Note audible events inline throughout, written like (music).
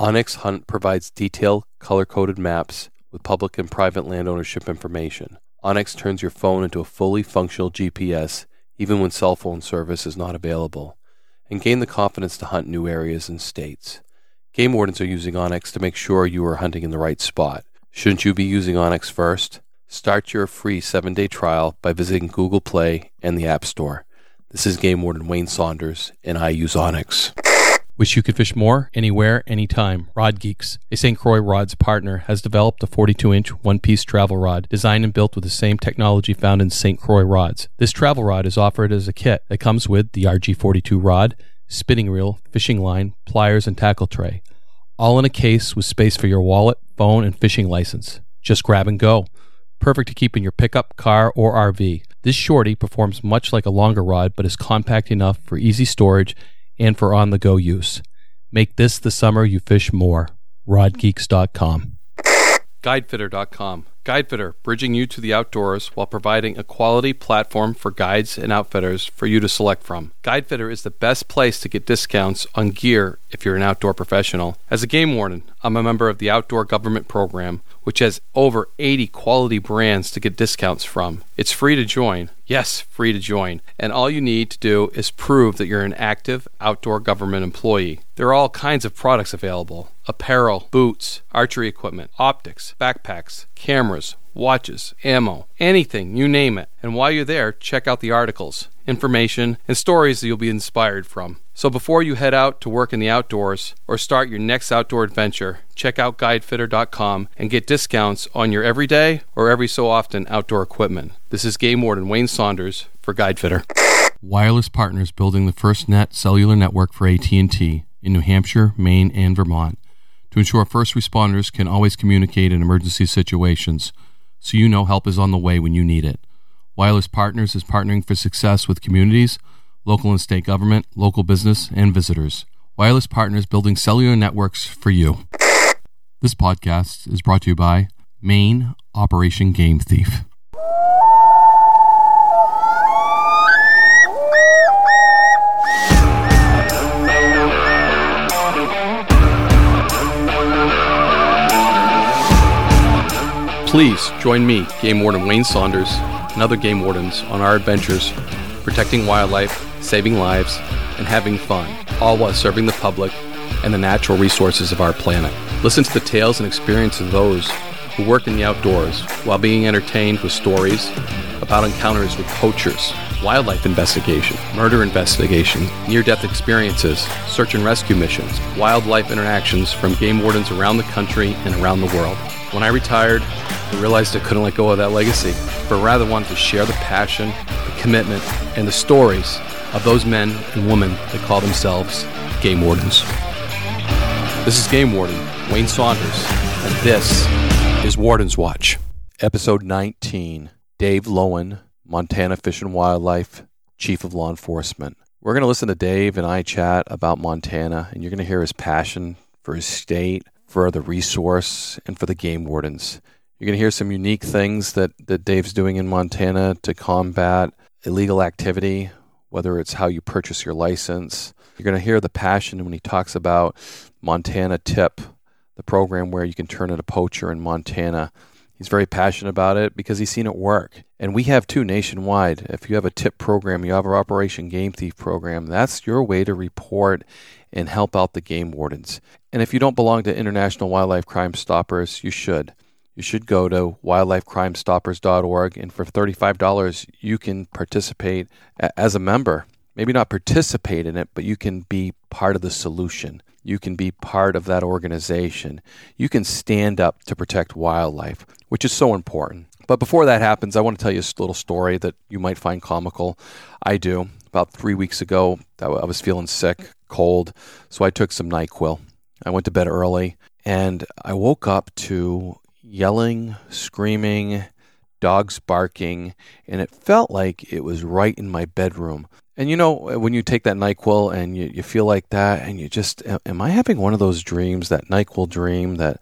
Onyx Hunt provides detailed, color coded maps with public and private land ownership information. Onyx turns your phone into a fully functional GPS even when cell phone service is not available, and gain the confidence to hunt new areas and states. Game wardens are using Onyx to make sure you are hunting in the right spot. Shouldn't you be using Onyx first? Start your free seven day trial by visiting Google Play and the App Store. This is Game Warden Wayne Saunders, and I use Onyx. Wish you could fish more, anywhere, anytime. Rod Geeks, a St. Croix Rods partner, has developed a 42 inch one piece travel rod designed and built with the same technology found in St. Croix rods. This travel rod is offered as a kit that comes with the RG42 rod, spinning reel, fishing line, pliers, and tackle tray. All in a case with space for your wallet, phone, and fishing license. Just grab and go. Perfect to keep in your pickup, car, or RV. This shorty performs much like a longer rod but is compact enough for easy storage and for on the go use. Make this the summer you fish more. RodGeeks.com. GuideFitter.com. GuideFitter, bridging you to the outdoors while providing a quality platform for guides and outfitters for you to select from. GuideFitter is the best place to get discounts on gear if you're an outdoor professional. As a game warden, I'm a member of the Outdoor Government Program, which has over 80 quality brands to get discounts from. It's free to join. Yes, free to join. And all you need to do is prove that you're an active outdoor government employee. There are all kinds of products available apparel, boots, archery equipment, optics, backpacks, cameras, watches, ammo, anything, you name it. And while you're there, check out the articles, information, and stories that you'll be inspired from. So before you head out to work in the outdoors or start your next outdoor adventure, check out guidefitter.com and get discounts on your everyday or every so often outdoor equipment. This is Game Warden Wayne Saunders for Guidefitter. Wireless partners building the FirstNet cellular network for AT&T in New Hampshire, Maine, and Vermont to ensure first responders can always communicate in emergency situations so you know help is on the way when you need it. Wireless Partners is partnering for success with communities local and state government, local business, and visitors. Wireless Partners building cellular networks for you. This podcast is brought to you by Maine Operation Game Thief. Please join me, Game Warden Wayne Saunders, and other game wardens on our adventures protecting wildlife saving lives, and having fun, all while serving the public and the natural resources of our planet. Listen to the tales and experiences of those who work in the outdoors while being entertained with stories about encounters with poachers, wildlife investigation, murder investigation, near death experiences, search and rescue missions, wildlife interactions from game wardens around the country and around the world. When I retired, I realized I couldn't let go of that legacy, but rather wanted to share the passion, the commitment, and the stories of those men and women that call themselves game wardens. This is Game Warden Wayne Saunders, and this is Warden's Watch. Episode 19 Dave Loewen, Montana Fish and Wildlife, Chief of Law Enforcement. We're going to listen to Dave and I chat about Montana, and you're going to hear his passion for his state, for the resource and for the game wardens. You're going to hear some unique things that, that Dave's doing in Montana to combat illegal activity, whether it's how you purchase your license. You're going to hear the passion when he talks about Montana Tip, the program where you can turn in a poacher in Montana. He's very passionate about it because he's seen it work. And we have two nationwide. If you have a tip program, you have our Operation Game Thief program, that's your way to report and help out the game wardens. And if you don't belong to International Wildlife Crime Stoppers, you should. You should go to wildlifecrimestoppers.org and for $35 you can participate as a member. Maybe not participate in it, but you can be part of the solution. You can be part of that organization. You can stand up to protect wildlife, which is so important. But before that happens, I want to tell you a little story that you might find comical. I do. About three weeks ago, I was feeling sick, cold, so I took some NyQuil. I went to bed early and I woke up to yelling, screaming, dogs barking, and it felt like it was right in my bedroom. And you know, when you take that NyQuil and you, you feel like that, and you just, am I having one of those dreams, that NyQuil dream that,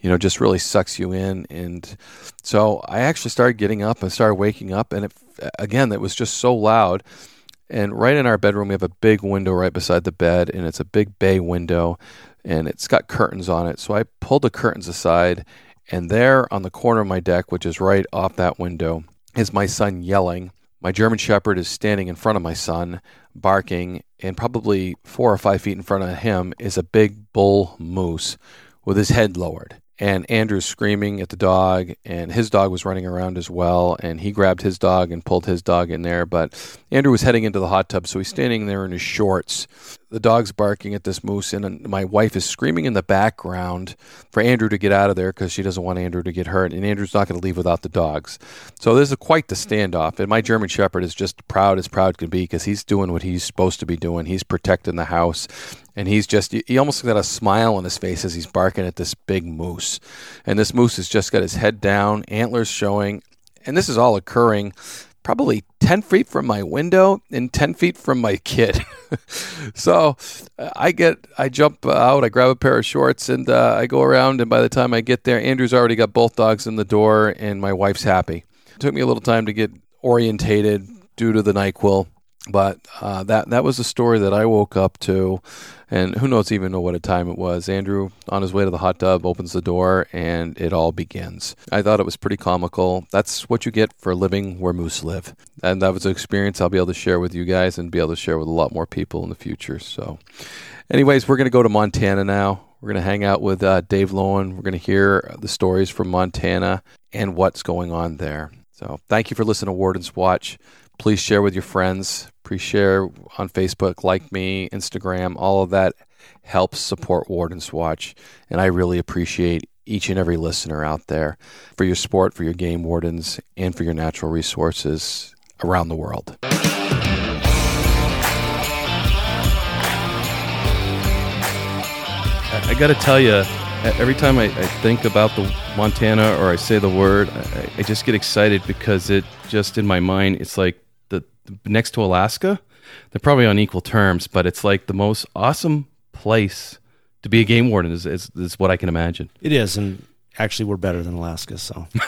you know, just really sucks you in? And so I actually started getting up and started waking up, and it, again, it was just so loud. And right in our bedroom, we have a big window right beside the bed, and it's a big bay window, and it's got curtains on it. So I pulled the curtains aside, and there on the corner of my deck, which is right off that window, is my son yelling. My German Shepherd is standing in front of my son, barking, and probably four or five feet in front of him is a big bull moose with his head lowered and Andrew's screaming at the dog, and his dog was running around as well. And he grabbed his dog and pulled his dog in there. But Andrew was heading into the hot tub, so he's standing there in his shorts. The dog's barking at this moose, and my wife is screaming in the background for Andrew to get out of there because she doesn't want Andrew to get hurt. And Andrew's not going to leave without the dogs. So this is quite the standoff. And my German Shepherd is just proud as proud can be because he's doing what he's supposed to be doing. He's protecting the house and he's just he almost got a smile on his face as he's barking at this big moose. And this moose has just got his head down antlers showing and this is all occurring probably 10 feet from my window and 10 feet from my kid. (laughs) So uh, i get i jump out i grab a pair of shorts and uh, i go around and by the time i get there andrew's already got both dogs in the door and my wife's happy. It took me a little time to get orientated due to the nyquil but uh, that that was the story that I woke up to, and who knows even know what a time it was. Andrew on his way to the hot tub opens the door, and it all begins. I thought it was pretty comical. That's what you get for living where moose live, and that was an experience I'll be able to share with you guys and be able to share with a lot more people in the future. So, anyways, we're gonna go to Montana now. We're gonna hang out with uh, Dave Loewen. We're gonna hear the stories from Montana and what's going on there. So, thank you for listening to Warden's Watch please share with your friends. Please share on Facebook, like me, Instagram. All of that helps support Warden's Watch. And I really appreciate each and every listener out there for your support, for your game wardens, and for your natural resources around the world. I got to tell you, every time I, I, think about the Montana or I say the word, I, I, just get excited because it just in my mind, it's like next to Alaska. They're probably on equal terms, but it's like the most awesome place to be a game warden is, is, is what I can imagine. It is, and actually, we're better than Alaska. So, (laughs)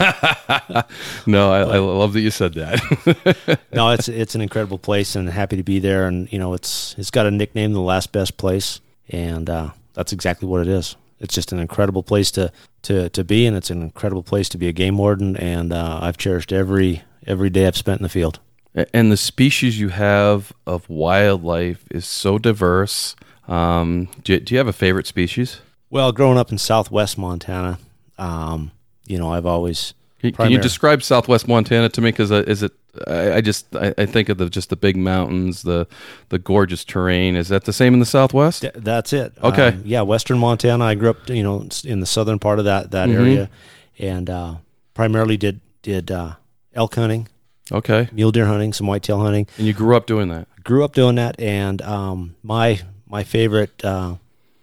no, I, but, I, love that you said that. (laughs) no, it's it's an incredible place, and happy to be there. And you know, it's it's got a nickname, the last best place, and uh, that's exactly what it is. It's just an incredible place to to to be, and it's an incredible place to be a game warden. And uh, I've cherished every every day I've spent in the field and the species you have of wildlife is so diverse. Um, do, you, do, you, have a favorite species? Well, growing up in Southwest Montana, um, you know, I've always. Can, can, you describe Southwest Montana to me? Because uh, is it? I, I just I, I, think of the just the big mountains, the the gorgeous terrain. Is that the same in the Southwest? D- that's it. Okay. Um, yeah, Western Montana. I grew up, you know, in the southern part of that that mm-hmm. area, and uh, primarily did did uh, elk hunting, Okay. Mule deer hunting, some whitetail hunting. And you grew up doing that? Grew up doing that, and um, my my favorite, uh,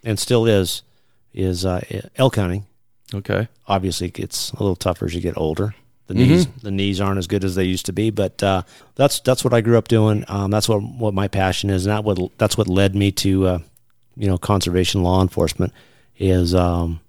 and still is, is uh, elk hunting. Okay. Obviously, it's a little tougher as you get older. The mm-hmm. knees the knees aren't as good as they used to be, but uh, that's that's what I grew up doing. Um, that's what what my passion is, and that what that's what led me to uh, you know conservation law enforcement is um,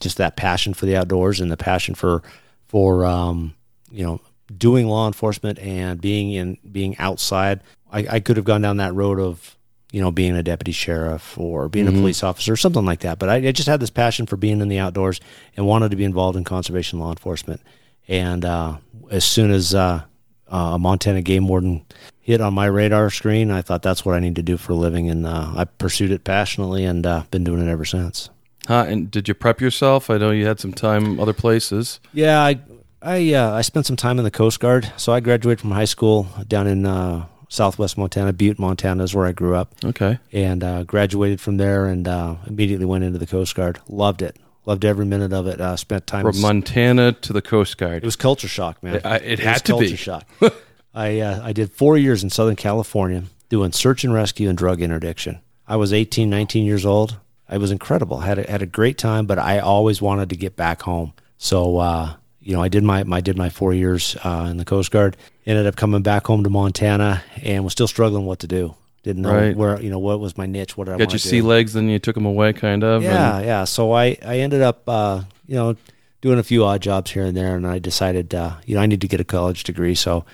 just that passion for the outdoors and the passion for for um, you know doing law enforcement and being in being outside. I, I could have gone down that road of you know being a deputy sheriff or being Mm-hmm. a police officer or something like that. But I, I just had this passion for being in the outdoors and wanted to be involved in conservation law enforcement. And uh, as soon as uh, uh, a Montana game warden hit on my radar screen, I thought that's what I need to do for a living, and uh, I pursued it passionately and uh, been doing it ever since. Huh? And did you prep yourself? I know you had some time other places. Yeah, I I uh, I spent some time in the Coast Guard. So I graduated from high school down in uh, Southwest Montana, Butte, Montana is where I grew up, Okay. and uh, graduated from there, and uh, immediately went into the Coast Guard. Loved it. Loved every minute of it. Uh, spent time. From Montana to the Coast Guard. It was culture shock, man. I- it was had to culture be. shock. (laughs) I uh, I did four years in Southern California doing search and rescue and drug interdiction. I was 18, 19 years old. It was incredible. had a, had a great time, but I always wanted to get back home. So uh, you know, I did my I did my four years uh, in the Coast Guard. Ended up coming back home to Montana and was still struggling what to do. Didn't know Right. where you know what was my niche. What did I Got want your sea do. legs, then you took them away, kind of. Yeah, and- yeah. So I, I ended up, uh, you know, doing a few odd jobs here and there, and I decided, uh, you know, I need to get a college degree. So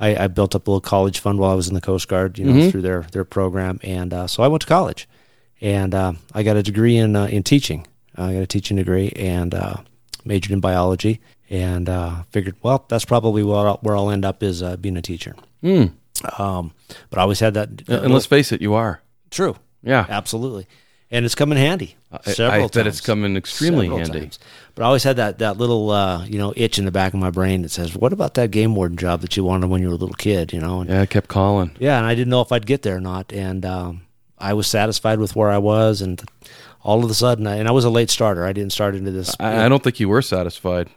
I, I built up a little college fund while I was in the Coast Guard, you know, Mm-hmm. through their their program, and uh, so I went to college, and uh, I got a degree in uh, in teaching. I got a teaching degree and uh, majored in biology, and uh, figured, well, that's probably where I'll, where I'll end up is uh, being a teacher. Mm. Um, but I always had that. And let's face it, you are. true. Yeah. Absolutely. And it's come in handy. I- several I bet it's times. come in extremely Several handy. times. But I always had that, that little, uh, you know, itch in the back of my brain that says, what about that game warden job that you wanted when you were a little kid, you know? And, yeah. Yeah, I kept calling. Yeah, and I didn't know if I'd get there or not. And um, I was satisfied with where I was. And all of a sudden, I, and I was a late starter. I didn't start into this. I, I don't think you were satisfied.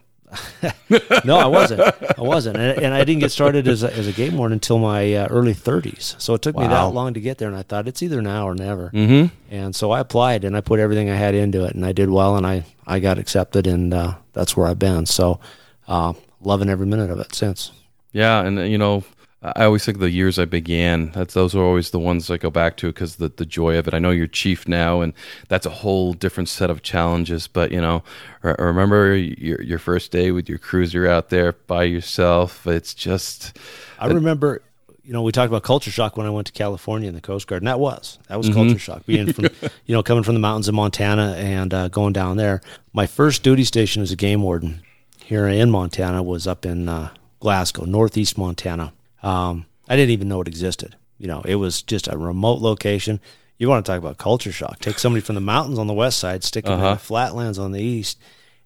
No, I wasn't. I wasn't, and, and I didn't get started as a, as a game warden until my uh, early 30s. So it took me that long to get there, and I thought it's either now or never. Mm-hmm. And so I applied, and I put everything I had into it, and I did well, and I I got accepted, and uh, that's where I've been. So uh, loving every minute of it since. Yeah, and you know, I always think the years I began. That's those are always the ones I go back to because the the joy of it. I know you're chief now, and that's a whole different set of challenges. But you know, re- remember your your first day with your cruiser out there by yourself. It's just I remember, you know, we talked about culture shock when I went to California in the Coast Guard, and that was that was culture shock. Being from, (laughs) you know, coming from the mountains of Montana and uh, going down there. My first duty station as a game warden here in Montana was up in uh, Glasgow, northeast Montana. Um, I didn't even know it existed. You know, it was just a remote location. You want to talk about culture shock? Take somebody from the mountains on the west side, stick them in Uh-huh. the flatlands on the east,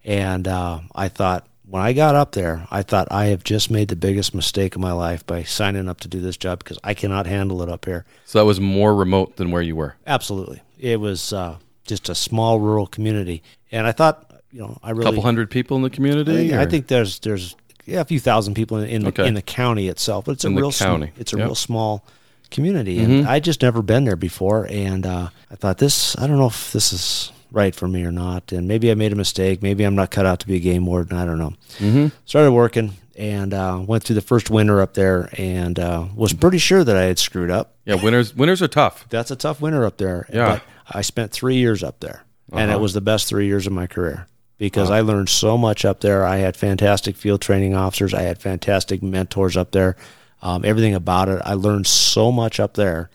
and uh, I thought when I got up there, I thought I have just made the biggest mistake of my life by signing up to do this job because I cannot handle it up here. so that was more remote than where you were. Absolutely, it was uh, just a small rural community, and I thought, you know, I A really, couple hundred people in the community. yeah, I think there's there's yeah a few thousand people in, in, Okay. the, in the county itself, but it's In a real sm- it's a Yep. real small community, Mm-hmm. and I just never been there before, and uh, I thought this I don't know if this is right for me or not, and maybe I made a mistake, maybe I'm not cut out to be a game warden, I don't know. Mhm. Started working and uh, went through the first winter up there, and uh, was pretty sure that I had screwed up. Yeah, winters winters are tough. That's a tough winter up there. Yeah. But I spent three years up there, and it Uh-huh. was the best three years of my career because I learned so much up there. I had fantastic field training officers. I had fantastic mentors up there. Um, everything about it, I learned so much up there.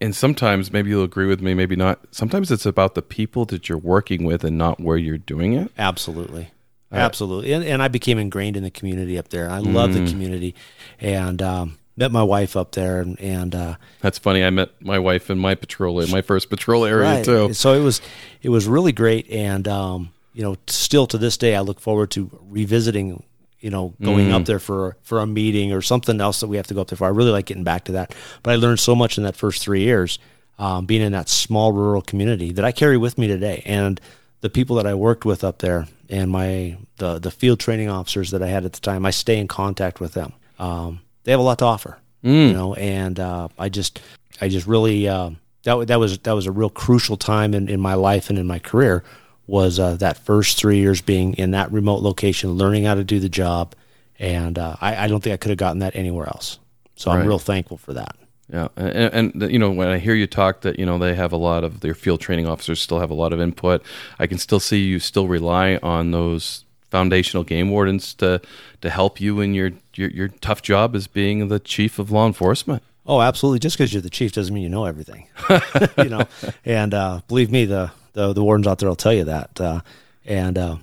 And sometimes maybe you'll agree with me, maybe not. Sometimes it's about the people that you're working with and not where you're doing it. Absolutely. Absolutely. And, and I became ingrained in the community up there. I love Mm. the community and um, met my wife up there. And, and uh, That's funny. I met my wife in my patrol, my first patrol area too. So it was it was really great, and um, you know, still to this day, I look forward to revisiting. You know, going Mm. up there for for a meeting or something else that we have to go up there for. I really like getting back to that. But I learned so much in that first three years, um, being in that small rural community that I carry with me today, and the people that I worked with up there, and my the the field training officers that I had at the time, I stay in contact with them. Um, they have a lot to offer, you know, and uh, I just I just really uh, that that was that was a real crucial time in, in my life and in my career was uh, that first three years being in that remote location, learning how to do the job, and uh, I, I don't think I could have gotten that anywhere else. So Right. I'm real thankful for that. Yeah, and, and, you know when I hear you talk that you know they have a lot of their field training officers still have a lot of input. I can still see you still rely on those foundational game wardens to to help you in your your, your tough job as being the chief of law enforcement. Oh, absolutely. Just because you're the chief doesn't mean you know everything. (laughs) you know, and uh, believe me, the, the, the wardens out there will tell you that. Uh, and uh,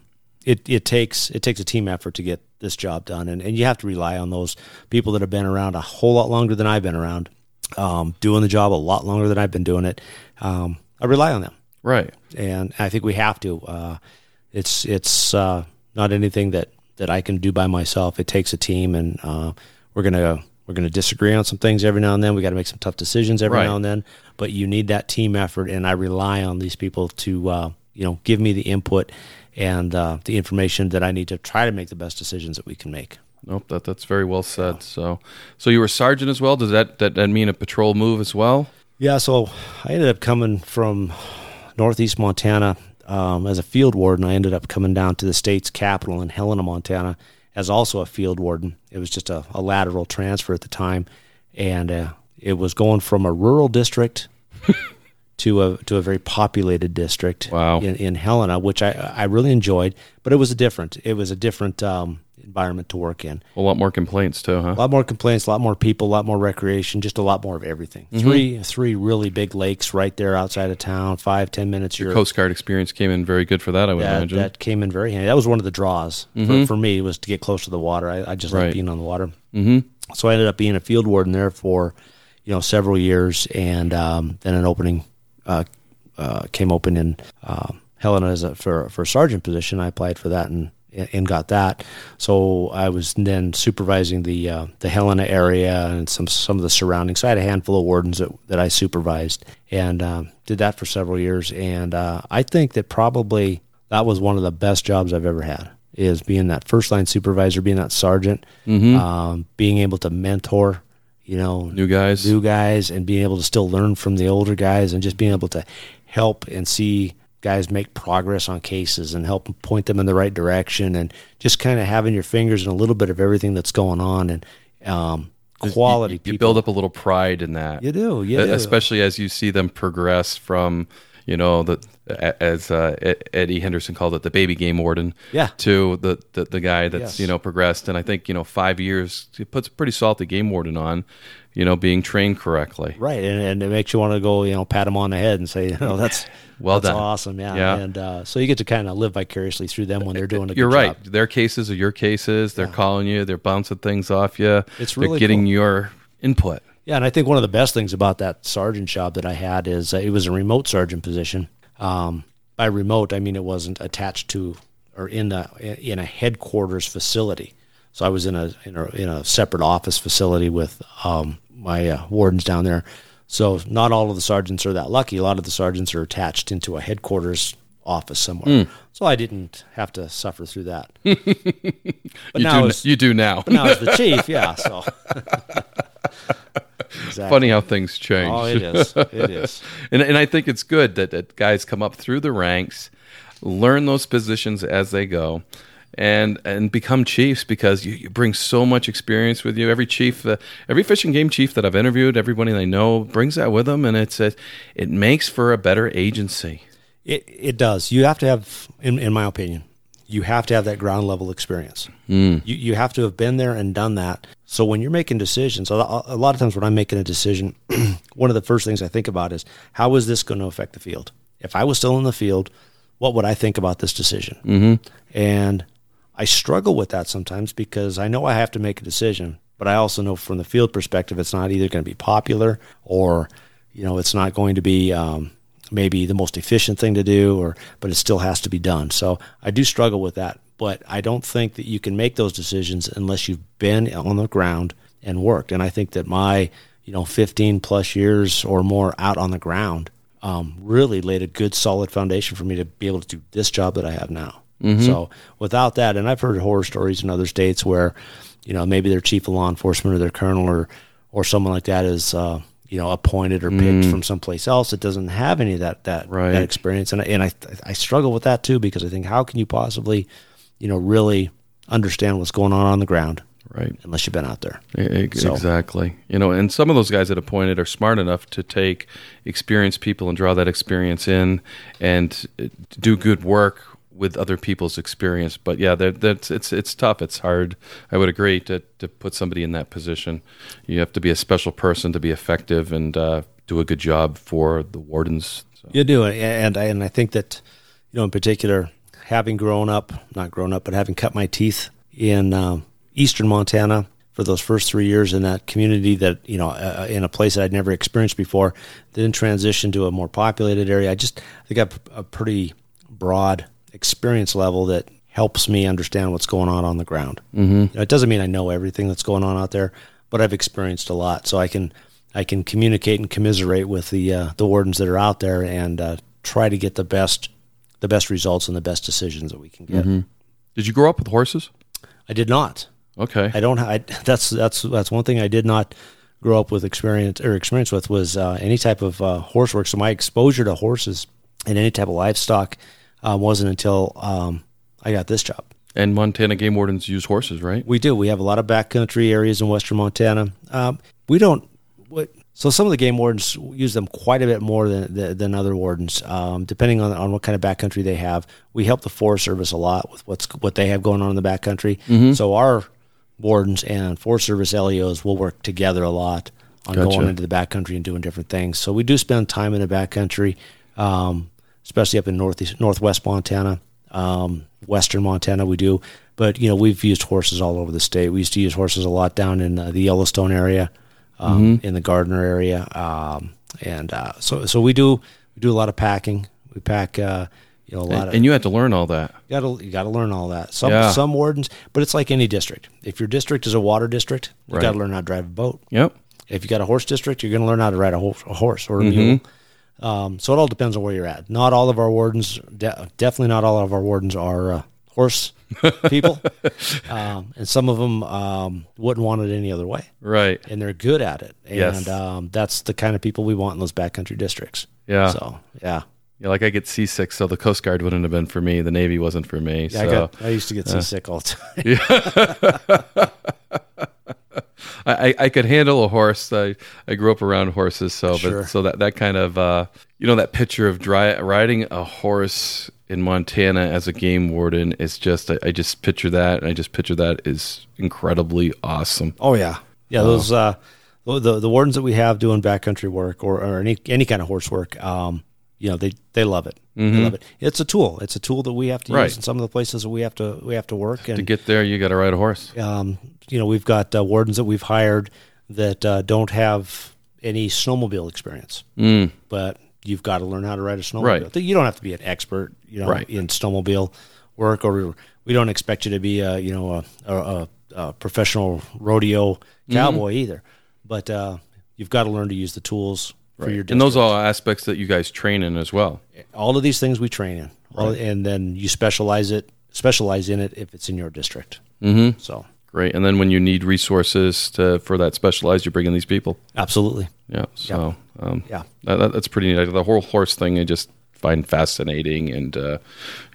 it it takes it takes a team effort to get this job done, and, and you have to rely on those people that have been around a whole lot longer than I've been around, um, doing the job a lot longer than I've been doing it. Um, I rely on them, right? And I think we have to. Uh, it's it's uh, not anything that that I can do by myself. It takes a team, and uh, we're gonna we're gonna disagree on some things every now and then. We got to make some tough decisions every Right. now and then. But you need that team effort, and I rely on these people to uh, you know give me the input and uh, the information that I need to try to make the best decisions that we can make. Nope, that that's very well said. So, so you were sergeant as well. Does that, that that mean a patrol move as well? Yeah, so I ended up coming from northeast Montana um, as a field warden. I ended up coming down to the state's capital in Helena, Montana, as also a field warden. It was just a, a lateral transfer at the time, and uh, it was going from a rural district to a to a very populated district. Wow. In, in Helena, which I I really enjoyed, but it was a different it was a different um, environment to work in. A lot more complaints too, huh? A lot more complaints, a lot more people, a lot more recreation, just a lot more of everything. Mm-hmm. Three three really big lakes right there outside of town. Five ten minutes. Your You're Coast Guard experience came in very good for that, I would that, imagine. that came in very handy. That was one of the draws for, for me was to get close to the water. I, I just Mm-hmm. Right. like being on the water. Mm-hmm. So I ended up being a field warden there for you know several years, and um, then an opening came open in um Helena as a, for for a sergeant position. I applied for that and and got that. So I was then supervising the uh, the Helena area and some some of the surroundings. So I had a handful of wardens that, that I supervised and um, did that for several years. And uh, I think that probably that was one of the best jobs I've ever had. Is being that first line supervisor, being that sergeant, um, being able to mentor, you know, New guys. new guys, and being able to still learn from the older guys, and just being able to help and see guys make progress on cases and help point them in the right direction, and just kind of having your fingers in a little bit of everything that's going on, and um, quality you, you build up a little pride in that. You do, E- especially as you see them progress from you know the as uh, Eddie Henderson called it the baby game warden Yeah. to the, the the guy that's Yes. you know progressed and I think you know five years it puts a pretty salty game warden on you know being trained correctly Right, and, and it makes you want to go, you know, pat him on the head and say, (laughs) you know, that's Well that's done. awesome, yeah. Yeah. And uh, so you get to kind of live vicariously through them when they're doing a good you're right job. their cases are your cases they're calling you they're bouncing things off you It's they're really getting cool. your input Yeah, and I think one of the best things about that sergeant job that I had is uh, it was a remote sergeant position. Um, by remote, I mean it wasn't attached to or in a in a headquarters facility. So I was in a in a, in a separate office facility with um, my uh, wardens down there. So not all of the sergeants are that lucky. A lot of the sergeants are attached into a headquarters office somewhere. So I didn't have to suffer through that. (laughs) but you now, do you do now but now as the chief, yeah. So (laughs) exactly. funny how things change Oh, it is. It is. (laughs) and and I think it's good that, that guys come up through the ranks, learn those positions as they go, and and become chiefs because you, you bring so much experience with you. Every chief, uh, every fishing game chief that I've interviewed, everybody I know brings that with them, and it's a, it makes for a better agency. It it does. You have to have, in in my opinion, you have to have that ground level experience. You you have to have been there and done that. So when you're making decisions, a a lot of times when I'm making a decision, (clears throat) one of the first things I think about is how is this going to affect the field? If I was still in the field, what would I think about this decision? Mm-hmm. And I struggle with that sometimes because I know I have to make a decision, but I also know from the field perspective, it's not either going to be popular or, you know, it's not going to be um, maybe the most efficient thing to do, or but it still has to be done. So I do struggle with that, but I don't think that you can make those decisions unless you've been on the ground and worked. And I think that my, you know, 15 plus years or more out on the ground um, really laid a good solid foundation for me to be able to do this job that I have now. So without that, and I've heard horror stories in other states where, you know, maybe their chief of law enforcement or their colonel or or someone like that is, uh, you know, appointed or picked from someplace else that doesn't have any of that that, Right. that experience, and I- and I I struggle with that too because I think how can you possibly, you know, really understand what's going on on the ground, Right. unless you've been out there. E- e- So- Exactly. You know, and some of those guys that appointed are smart enough to take experienced people and draw that experience in and uh, do good work with other people's experience. But yeah, that, that's it's it's tough. It's hard. I would agree to to put somebody in that position. You have to be a special person to be effective and uh, do a good job for the wardens. So. You do, and and I think that you know, in particular, having grown up, not grown up, but having cut my teeth in um, eastern Montana for those first three years in that community that you know, uh, in a place that I'd never experienced before, then transition to a more populated area. I just I think I have a pretty broad experience level that helps me understand what's going on on the ground. Mm-hmm. It doesn't mean I know everything that's going on out there, but I've experienced a lot, so I can I can communicate and commiserate with the uh, the wardens that are out there and uh, try to get the best the best results and the best decisions that we can get. Did you grow up with horses? I did not. Okay. I don't. I, that's that's that's one thing I did not grow up with experience or experience with was uh, any type of uh, horse work. So my exposure to horses and any type of livestock uh, wasn't until um, I got this job. and Montana game wardens use horses, right? We do. We have a lot of backcountry areas in western Montana. Um, we don't. What, so some of the game wardens use them quite a bit more than than, than other wardens, um, depending on on what kind of backcountry they have. We help the Forest Service a lot with what's what they have going on in the backcountry. So our wardens and Forest Service LEOs will work together a lot on Gotcha. going into the backcountry and doing different things. So we do spend time in the backcountry, um, especially up in northeast northwest Montana, um, western Montana. We do, but you know we've used horses all over the state. We used to use horses a lot down in uh, the Yellowstone area, um, in the Gardiner area, um, and uh, so so we do we do a lot of packing. We pack. Uh, you know, a lot And, of and you had to learn all that. you gotta you gotta learn all that. Some Yeah. some wardens, but it's like any district. If your district is a water district, you Right. gotta learn how to drive a boat. Yep. If you got a horse district, you're gonna learn how to ride a, ho- a horse or a Mm-hmm. mule. Um, so it all depends on where you're at. Not all of our wardens, de- definitely not all of our wardens are uh, horse (laughs) people, um, and some of them um, wouldn't want it any other way, Right. and they're good at it. And Yes. um, that's the kind of people we want in those backcountry districts. Yeah. So yeah, Yeah, like I get seasick, so the Coast Guard wouldn't have been for me. The Navy wasn't for me. yeah. so I got I used to get seasick all the time. I, (laughs) (laughs) (laughs) I, I could handle a horse. I, I grew up around horses, so Sure. but so that that kind of uh, you know that picture of dry, riding a horse in Montana as a game warden is just I, I just picture that, and I just picture that is incredibly awesome. Oh yeah, yeah. Those uh, the the wardens that we have doing backcountry work or, or any any kind of horse work, um, you know, they they love it. They love it. It's a tool. It's a tool that we have to Mm-hmm. Right. use in some of the places that we have to we have to work. To get there, you got to ride a horse. um, you know, we've got uh, wardens that we've hired that uh, don't have any snowmobile experience, Mm. but you've got to learn how to ride a snowmobile. Right. You don't have to be an expert, you know, Right. in snowmobile work, or we don't expect you to be a you know a, a, a, professional rodeo Mm-hmm. cowboy either. But uh, you've got to learn to use the tools for your. And those are all aspects that you guys train in as well. all of these things we train in, all, and then you specialize it, specialize in it if it's in your district. Mm-hmm. So Great. And then when you need resources to for that specialized, you bring in these people. absolutely, Yeah. So um, Yeah. that, that- that's pretty neat. The whole horse thing, I just find fascinating and uh,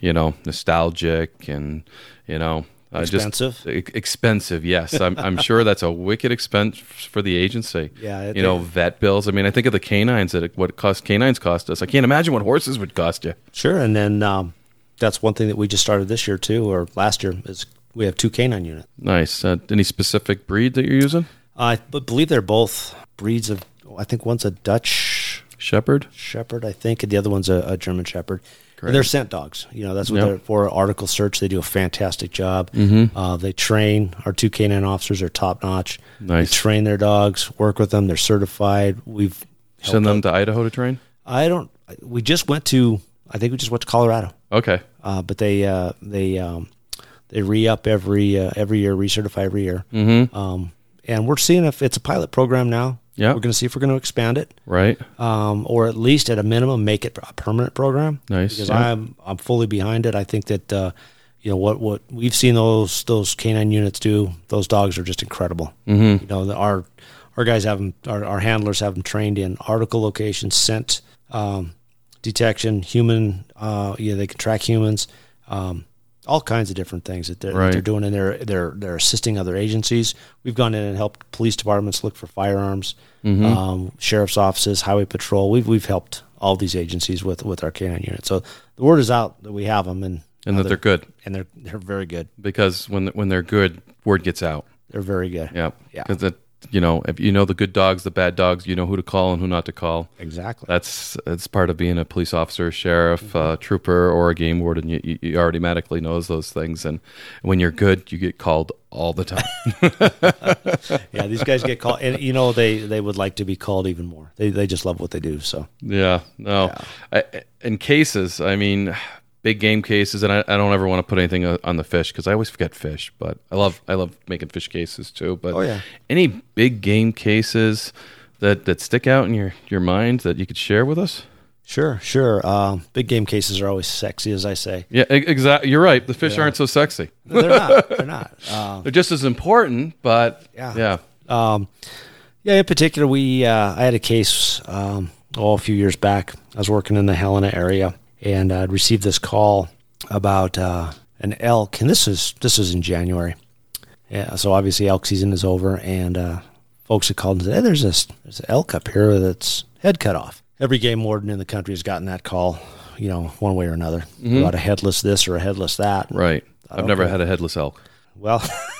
you know nostalgic and you know uh, Expensive. E- expensive, yes. I'm, I'm (laughs) sure that's a wicked expense for the agency. Yeah, it- you know, vet bills. I mean, I think of the canines that it, what it cost canines cost us. I can't imagine what horses would cost you. sure. And then um, that's one thing that we just started this year too, or last year is we have two canine units. Nice. Uh, any specific breed that you're using? I believe they're both breeds of. I think one's a Dutch Shepherd. Shepherd, I think, and the other one's a, a German Shepherd. They're scent dogs. You know, that's what Yep. they're for. Article search, they do a fantastic job. Mm-hmm. Uh, they train. Our two canine officers are top notch. Nice. They train their dogs, work with them. They're certified. We've Send them out- to Idaho to train. I don't. We just went to. I think we just went to Colorado. Okay. Uh, but they uh, they um, they re up every uh, every year, recertify every year. Mm-hmm. Um, and we're seeing if it's a pilot program now. Yeah. we're going to see if we're going to expand it, Right. um, or at least at a minimum make it a permanent program. Nice, because yeah. I'm I'm fully behind it. I think that uh, you know what what we've seen those those canine units do. Those dogs are just incredible. Mm-hmm. You know the, our our guys have them. Our, our handlers have them trained in article location, scent um, detection, human. Uh, yeah, they can track humans. Um, all kinds of different things that they're, Right. they're doing, and they're they're they're assisting other agencies. We've gone in and helped police departments look for firearms, Mm-hmm. um, sheriff's offices, highway patrol. We've we've helped all these agencies with with our canine unit. So the word is out that we have them, and and that they're good and they're they're very good. because when when they're good, word gets out. They're very good. Yeah, Yeah. That you know, if you know the good dogs, the bad dogs, you know who to call and who not to call. Exactly. That's that's part of being a police officer, sheriff, uh, trooper, or a game warden. You, you, automatically knows those things, and when you're good, you get called all the time. (laughs) yeah, these guys get called, and you know they they would like to be called even more. They they just love what they do. So yeah, no. I, in cases, I mean, big game cases, and I, I don't ever want to put anything uh, on the fish because I always forget fish. But I love I love making fish cases too. But Oh, yeah. any big game cases that that stick out in your your mind that you could share with us? sure, sure. Um, big game cases are always sexy, as I say. Yeah, exactly. You're right. The fish aren't so sexy. No, they're not. They're not. Um, (laughs) They're just as important, but Yeah. yeah. Um, yeah, in particular, we uh, I had a case um, oh a few years back. I was working in the Helena area, and I'd received this call about uh, an elk, and this is this is in January. Yeah, so obviously elk season is over, and uh, folks had called and said, "Hey, there's this there's an elk up here that's head cut off." Every game warden in the country has gotten that call, you know, one way or another about a headless this or a headless that. Right. I've never had a headless elk. Well. (laughs)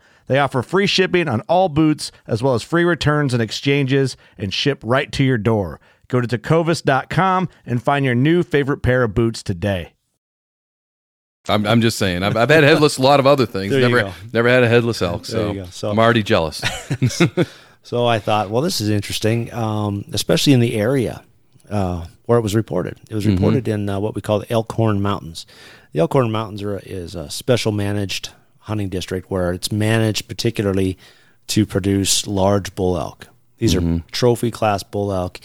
They offer free shipping on all boots, as well as free returns and exchanges, and ship right to your door. Go to tecovas.com and find your new favorite pair of boots today. I'm, I'm just saying. I've, I've had headless a lot of other things. (laughs) Never go. never had a headless elk. So. So- I'm already jealous. (laughs) So I thought, well, this is interesting, um, especially in the area uh, where it was reported. It was reported in uh, what we call the Elkhorn Mountains. The Elkhorn Mountains are, is a special managed hunting district where it's managed particularly to produce large bull elk. These are trophy class bull elk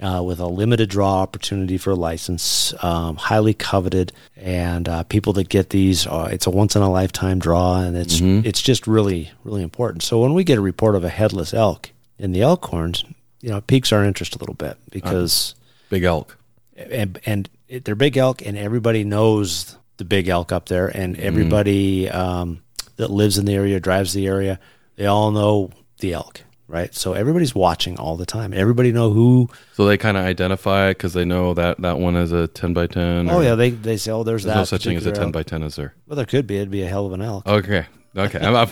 uh, with a limited draw opportunity for a license, um, highly coveted, and uh, people that get these, uh, it's a once in a lifetime draw, and it's it's just really really important. So when we get a report of a headless elk in the Elkhorns, you know, it piques our interest a little bit because Big elk. and and it, they're big elk, and everybody knows the big elk up there, and everybody um, that lives in the area, drives the area, they all know the elk, right? So everybody's watching all the time. Everybody know who. So they kind of identify it because they know that that one is a 10 by 10. Oh yeah, they they say, oh, there's, There's that. no such thing as a 10 elk. by 10, is there? Well, there could be. It'd be a hell of an elk. Okay. Okay. I'm up.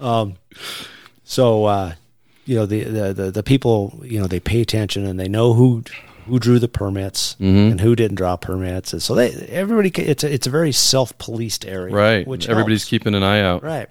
(laughs) um, So, uh, you know, the, the, the, the people, you know, they pay attention and they know who who drew the permits Mm-hmm. and who didn't draw permits. And so they everybody it's a, it's a very self-policed area. right. Which Everybody's helps. keeping an eye out. right.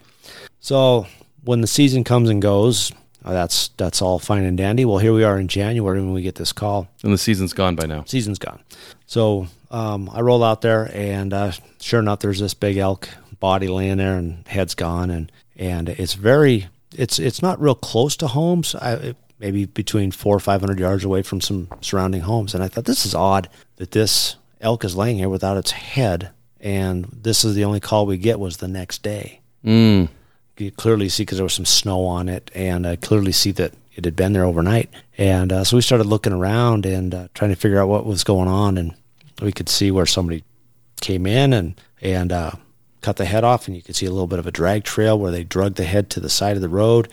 So, when the season comes and goes, uh, that's that's all fine and dandy. Well, here we are in January when we get this call. And the season's gone by now. Season's gone. So, um, I roll out there and uh, sure enough there's this big elk body laying there and head's gone and and it's very it's it's not real close to homes. I, it, maybe between four or five hundred yards away from some surrounding homes. And I thought this is odd that this elk is laying here without its head, and this is the only call we get was the next day. Mm. You clearly see because there was some snow on it, and I clearly see that it had been there overnight. And uh, so we started looking around and uh, trying to figure out what was going on, and we could see where somebody came in and and uh, cut the head off, and you could see a little bit of a drag trail where they drug the head to the side of the road,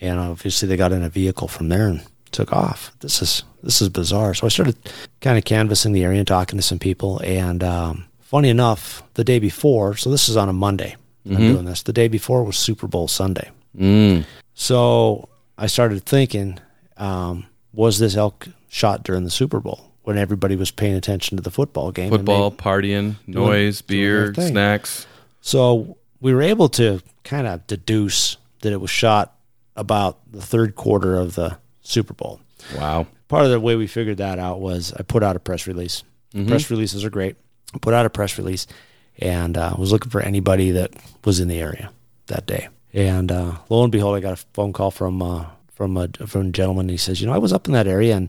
and obviously they got in a vehicle from there and took off. This is this is bizarre. So I started kind of canvassing the area and talking to some people, and um, funny enough, the day before, so this is on a Monday. I'm doing this. The day before was Super Bowl Sunday. Mm. So I started thinking, um, was this elk shot during the Super Bowl when everybody was paying attention to the football game? Football, partying, noise, doing beer, thing. snacks. So we were able to kind of deduce that it was shot about the third quarter of the Super Bowl. Wow. Part of the way we figured that out was I put out a press release. Press releases are great. I put out a press release and uh, was looking for anybody that was in the area that day. And uh, lo and behold, I got a phone call from uh, from a from a gentleman. He says, "You know, I was up in that area and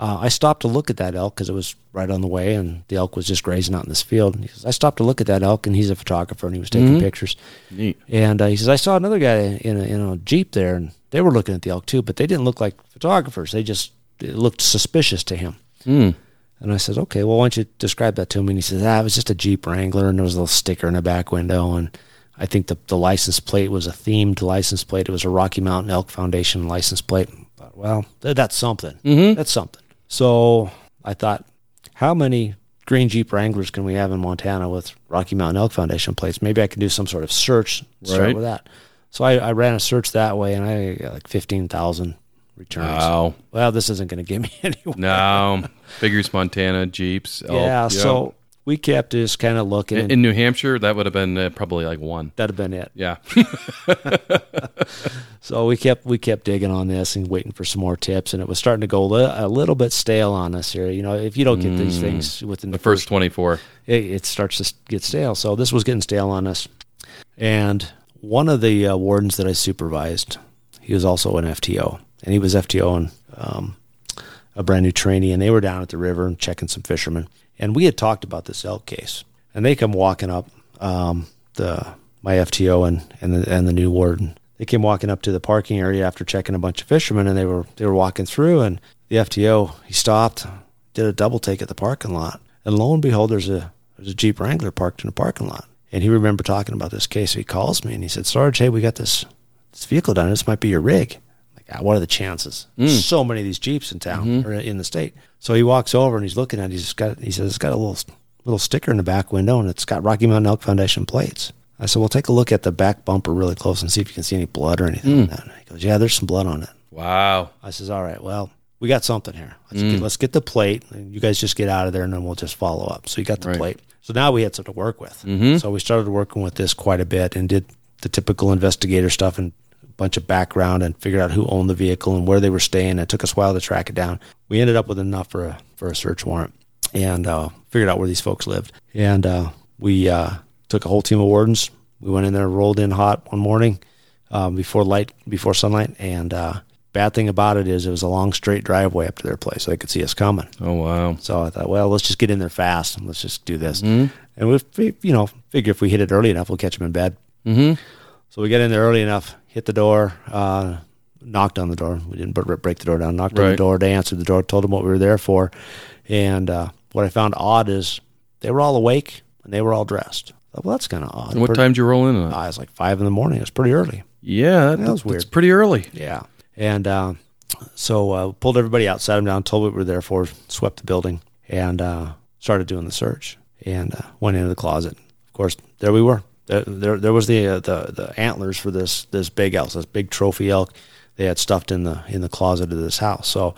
uh, I stopped to look at that elk because it was right on the way, and the elk was just grazing out in this field." And he says, "I stopped to look at that elk, and he's a photographer, and he was taking pictures." Neat. And uh, he says, I saw another guy in a, in a Jeep there, and they were looking at the elk too, but they didn't look like photographers. They just it looked suspicious to him. Mm. And I said, okay, well, why don't you describe that to me? And he says, ah, it was just a Jeep Wrangler, and there was a little sticker in the back window, and I think the, the license plate was a themed license plate. It was a Rocky Mountain Elk Foundation license plate. Thought, well, th- that's something. That's something. So I thought, how many green Jeep Wranglers can we have in Montana with Rocky Mountain Elk Foundation plates? Maybe I can do some sort of search, start Right. with that. So I, I ran a search that way, and I got like 15,000 returns. Wow. Well, this isn't going to get me (laughs) anywhere. No. Figures Montana, Jeeps. elk, yeah, yep. so we kept just kind of looking. in, in New Hampshire, that would have been uh, probably like one. that'd have been it. Yeah. (laughs) (laughs) So we kept we kept digging on this and waiting for some more tips, and it was starting to go li- a little bit stale on us here. You know, if you don't get these things within the the, first 24. it, it starts to get stale. So this was getting stale on us. And one of the uh, wardens that I supervised, he was also an FTO, and he was FTO and um, a brand new trainee, and they were down at the river and checking some fishermen. And we had talked about this elk case, and they come walking up, um, the my FTO and and the and the new warden. They came walking up to the parking area after checking a bunch of fishermen, and they were they were walking through, and the FTO he stopped, did a double take at the parking lot, and lo and behold, there's a there's a Jeep Wrangler parked in the parking lot. And he remembered talking about this case. So he calls me and he said, Sarge, hey, we got this this vehicle down. here. This might be your rig. I'm like, ah, what are the chances? So many of these Jeeps in town or in the state. So he walks over and he's looking at it. He's got he says it's got a little little sticker in the back window and it's got Rocky Mountain Elk Foundation plates. I said, well, take a look at the back bumper really close and see if you can see any blood or anything. Hmm. And he goes, yeah, there's some blood on it. Wow. I says, all right, well, we got something here. Let's, get, hmm. let's get the plate. And you guys just get out of there, and then we'll just follow up. So he got the Right. plate. So now we had something to work with. Mm-hmm. So we started working with this quite a bit and did the typical investigator stuff and bunch of background and figured out who owned the vehicle and where they were staying. It took us a while to track it down. We ended up with enough for a for a search warrant and uh, figured out where these folks lived. And uh, we uh, took a whole team of wardens. We went in there, rolled in hot one morning um, before light, before sunlight. And uh, bad thing about it is it was a long straight driveway up to their place, so they could see us coming. Oh, wow. So I thought, well, let's just get in there fast and let's just do this. And we, you know, figure if we hit it early enough, we'll catch them in bed. Mm-hmm. So we got in there early enough, hit the door, uh, knocked on the door. We didn't br- break the door down. Knocked on the door. They answered the door, told them what we were there for. And uh, what I found odd is they were all awake and they were all dressed. Thought, well, that's kind of odd. And what Pretty- time did you roll in on? Uh, it was like five in the morning. It was pretty early. yeah, that, that was weird. It's pretty early. Yeah. And uh, so uh, pulled everybody out, sat them down, told what we were there for, swept the building, and uh, started doing the search. And uh, went into the closet. Of course, there we were. There, there, there was the, uh, the the antlers for this this big elk, this big trophy elk. They had stuffed in the in the closet of this house. So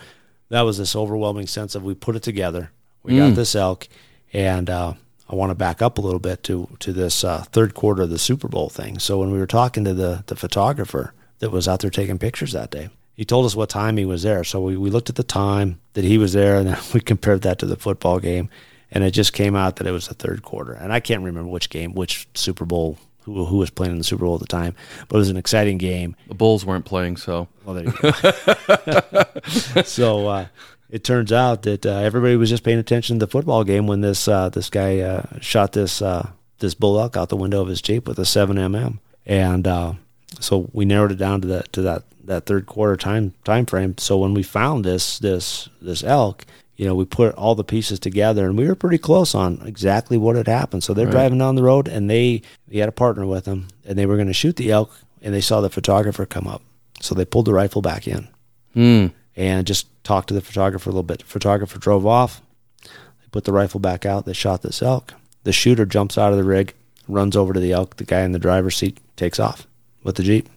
that was this overwhelming sense of we put it together. We got this elk, and uh, I want to back up a little bit to to this uh, third quarter of the Super Bowl thing. So when we were talking to the the photographer that was out there taking pictures that day, he told us what time he was there. So we, we looked at the time that he was there, and then (laughs) we compared that to the football game, and it just came out that it was the third quarter. And I can't remember which game, which Super Bowl. Who, who was playing in the Super Bowl at the time? But it was an exciting game. The Bulls weren't playing, so Well, there you go. (laughs) so uh, it turns out that uh, everybody was just paying attention to the football game when this uh, this guy uh, shot this uh, this bull elk out the window of his jeep with a seven mm, and uh, so we narrowed it down to that to that that third quarter time time frame. So when we found this this this elk. You know, we put all the pieces together, and we were pretty close on exactly what had happened. So they're driving down the road, and they he had a partner with them, and they were going to shoot the elk, and they saw the photographer come up, so they pulled the rifle back in hmm. and just talked to the photographer a little bit. The photographer drove off. They put the rifle back out. They shot this elk. The shooter jumps out of the rig, runs over to the elk. The guy in the driver's seat takes off with the jeep.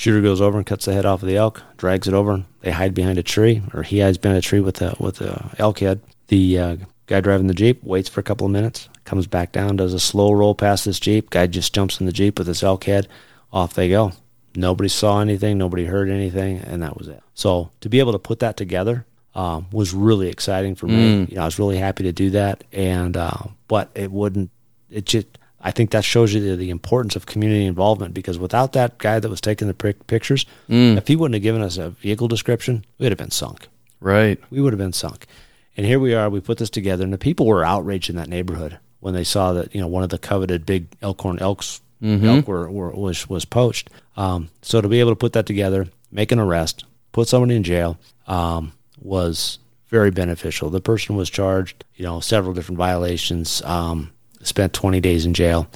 Shooter goes over and cuts the head off of the elk, drags it over. They hide behind a tree, or he hides behind a tree with the with the elk head. The uh, guy driving the jeep waits for a couple of minutes, comes back down, does a slow roll past this jeep. Guy just jumps in the jeep with his elk head. Off they go. Nobody saw anything, nobody heard anything, and that was it. So to be able to put that together um, was really exciting for me. You know, I was really happy to do that, and uh, but it wouldn't. It just. I think that shows you the, the importance of community involvement because without that guy that was taking the pic- pictures, if he wouldn't have given us a vehicle description, we would have been sunk. Right. We would have been sunk. And here we are. We put this together, and the people were outraged in that neighborhood when they saw that you know one of the coveted big Elkhorn elks elk were, were was was poached. Um, so to be able to put that together, make an arrest, put somebody in jail, um, was very beneficial. The person was charged, you know, several different violations. Um, spent 20 days in jail,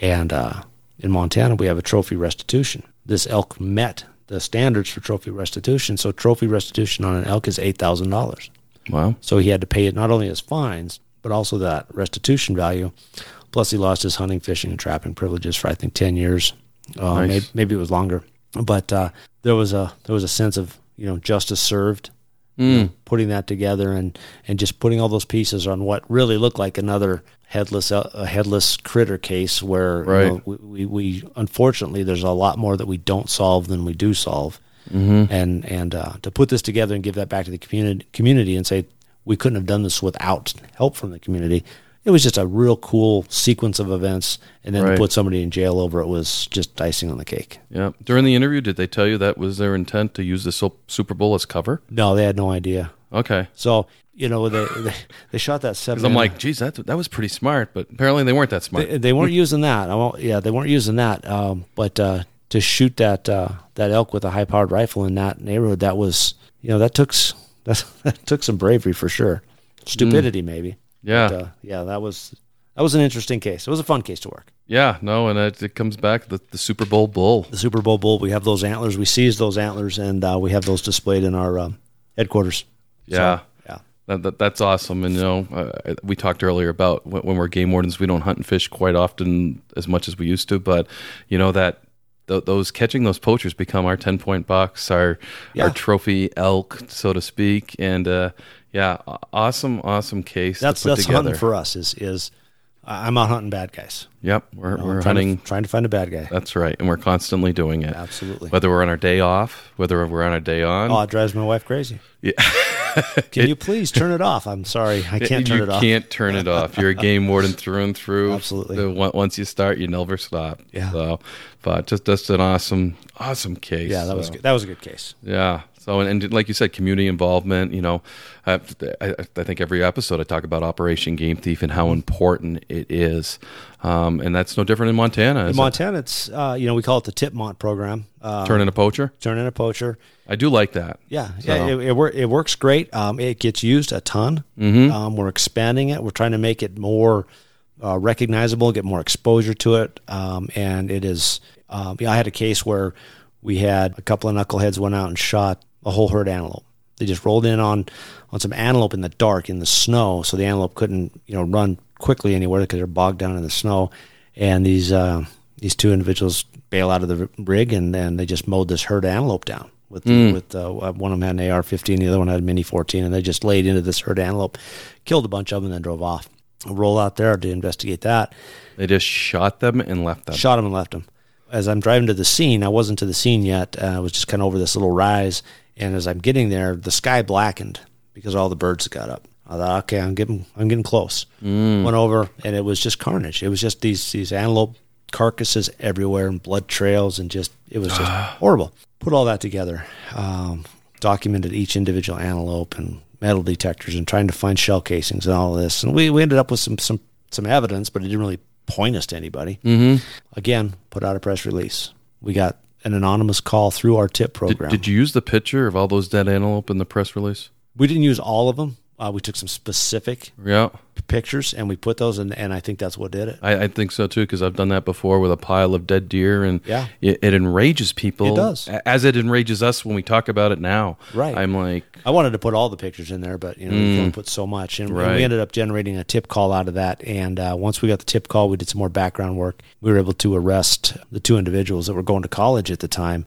and uh, in Montana we have a trophy restitution. This elk met the standards for trophy restitution, so trophy restitution on an elk is eight thousand dollars. Wow. So he had to pay it not only his fines, but also that restitution value. Plus, he lost his hunting, fishing, and trapping privileges for I think ten years. Uh, Nice. maybe, maybe it was longer, but uh, there was a there was a sense of you know justice served. You know, putting that together and and just putting all those pieces on what really looked like another headless uh, a headless critter case where you Right. know, we, we we unfortunately there's a lot more that we don't solve than we do solve and and uh, to put this together and give that back to the community community and say we couldn't have done this without help from the community. It was just a real cool sequence of events, and then Right. to put somebody in jail over it was just icing on the cake. Yeah. During the interview, did they tell you that was their intent to use the Super Bowl as cover? No, they had no idea. Okay. So you know they they, they shot that seven. (laughs) I'm like, geez, that that was pretty smart, but apparently they weren't that smart. they, they weren't using that. I won't, yeah, they weren't using that. Um, but uh, to shoot that uh, that elk with a high powered rifle in that neighborhood, that was you know that took (laughs) that, that took some bravery for sure. Stupidity maybe. Yeah. But, uh, yeah, that was that was an interesting case. It was a fun case to work. yeah. No, and it, it comes back the, the Super Bowl bull. The Super Bowl bull. We have those antlers. We seize those antlers, and uh, we have those displayed in our um, headquarters. Yeah. So, yeah. That, that, that's awesome. And, you know, uh, we talked earlier about when, when we're game wardens, we don't hunt and fish quite often as much as we used to. But, you know, that th- those catching those poachers become our 10 point bucks, our, Yeah. our trophy elk, so to speak. And, uh, yeah, awesome, awesome case That's to put that's together. hunting for us. Is is I'm out hunting bad guys. Yep. We're, You know, we're trying hunting. to, trying to find a bad guy. That's right. And we're constantly doing it. Absolutely. Whether we're on our day off, whether we're on our day on. Oh, it drives my wife crazy. Yeah. (laughs) Can you please turn it off? I'm sorry, I can't turn it off. You can't turn it off. You're a game warden through and through. Absolutely. The, once you start, you never stop. Yeah. So, but just just an awesome, awesome case. Yeah, that was good. that was a good case. Yeah. So, and, and like you said, community involvement. You know, I, I, I think every episode I talk about Operation Game Thief and how important it is. Um, and that's no different in Montana. In is it? Montana, it's uh, you know we call it the Tipmont program. Turn in a poacher. turn in a poacher. I do like that. Yeah, So- yeah, it, it, it works great. Um, it gets used a ton. Mm-hmm. Um, we're expanding it. We're trying to make it more uh, recognizable, get more exposure to it. Um, and it is. Um, yeah, I had a case where we had a couple of knuckleheads went out and shot a whole herd antelope. They just rolled in on on some antelope in the dark in the snow, so the antelope couldn't you know run quickly anywhere because they're bogged down in the snow. And these uh, these two individuals bail out of the rig and then they just mowed this herd antelope down with with uh, one of them had an AR-15, the other one had a Mini 14, and they just laid into this herd antelope, killed a bunch of them, and then drove off. Roll out there to investigate that. They just shot them and left them. Shot him and left him. As I'm driving to the scene, I wasn't to the scene yet. Uh, I was just kind of over this little rise, and as I'm getting there, the sky blackened because all the birds got up. I thought, okay, I'm getting, I'm getting close. Went over, and it was just carnage. It was just these these antelope carcasses everywhere, and blood trails, and just it was just horrible. Put all that together, um, documented each individual antelope and metal detectors, and trying to find shell casings and all of this. And we, we ended up with some some some evidence, but it didn't really point us to anybody. Mm-hmm. Again, put out a press release. We got an anonymous call through our tip Did, program. did you use the picture of all those dead antelope in the press release? we didn't use all of them. Uh, we took some specific Yeah. pictures and we put those in, and I think that's what did it. I, I think so too because I've done that before with a pile of dead deer, and Yeah. it, it enrages people. It does. as it enrages us when we talk about it now. Right. I'm like, I wanted to put all the pictures in there, but you know, you can only put so much, and, and we ended up generating a tip call out of that. And uh, once we got the tip call, we did some more background work. We were able to arrest the two individuals that were going to college at the time,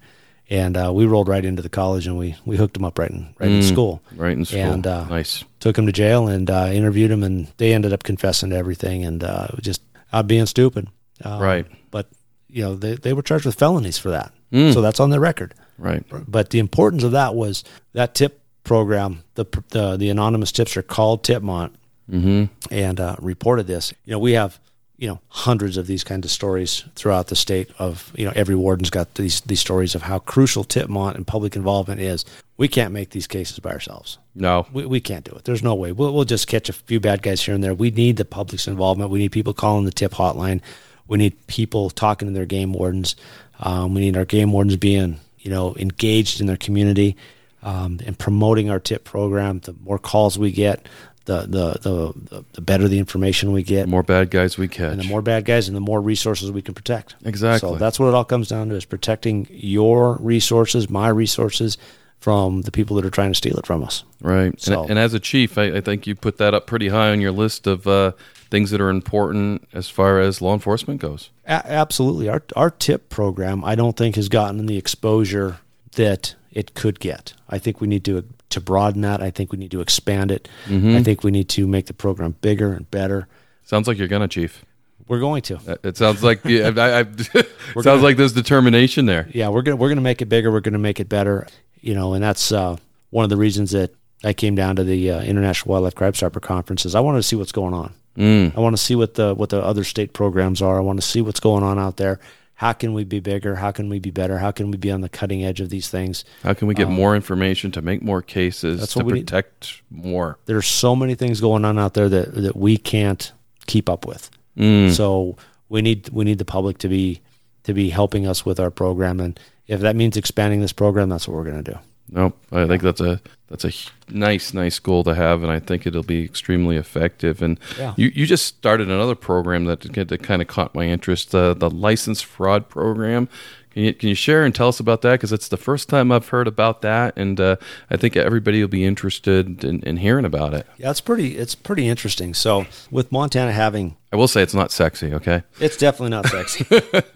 and uh, we rolled right into the college and we we hooked them up right in right in school. right in school. And uh, nice. Took him to jail and uh, interviewed him, and they ended up confessing to everything and uh, just out being stupid. Um, Right. But you know, they they were charged with felonies for that, Mm. so that's on their record. Right. But the importance of that was that tip program. The the, the anonymous tipster called Tipmont Mm-hmm. and uh, reported this. You know, we have you know hundreds of these kinds of stories throughout the state. Of you know, every warden's got these these stories of how crucial Tipmont and public involvement is. We can't make these cases by ourselves. No. We, we can't do it. There's no way. We'll, we'll just catch a few bad guys here and there. We need the public's involvement. We need people calling the tip hotline. We need people talking to their game wardens. Um, we need our game wardens being, you know, engaged in their community um, and promoting our tip program. The more calls we get, the the the, the, better the information we get, The more bad guys we catch. and the more bad guys, and the more resources we can protect. Exactly. So that's what it all comes down to: is protecting your resources, my resources, from the people that are trying to steal it from us. Right. So- and, and as a chief, I, I think you put that up pretty high on your list of uh, things that are important as far as law enforcement goes. A- absolutely. Our our tip program, I don't think has gotten the exposure that it could get. I think we need to to broaden that. I think we need to expand it. I think we need to make the program bigger and better. Sounds like you're gonna, chief. We're going to. Uh, It sounds like yeah, I, I, (laughs) sounds gonna- like there's determination there. Yeah, we're gonna we're gonna make it bigger. We're gonna make it better. You know, and that's uh, one of the reasons that I came down to the uh, International Wildlife Crime Stopper conference. Is I wanted to see what's going on. Mm. I want to see what the what the other state programs are. I want to see what's going on out there. How can we be bigger? How can we be better? How can we be on the cutting edge of these things? How can we get more information to make more cases to we need. protect more? There's so many things going on out there that that we can't keep up with. Mm. So we need we need the public to be to be helping us with our program, and if that means expanding this program, that's what we're going to do. Nope. I think that's a that's a nice nice goal to have, and I think it'll be extremely effective. And Yeah. you, you just started another program that that kind of caught my interest, uh, the license fraud program. Can you can you share and tell us about that? Because it's the first time I've heard about that, and uh, I think everybody will be interested in, in hearing about it. Yeah, it's pretty it's pretty interesting. So with Montana having I will say it's not sexy. Okay. It's definitely not sexy. (laughs)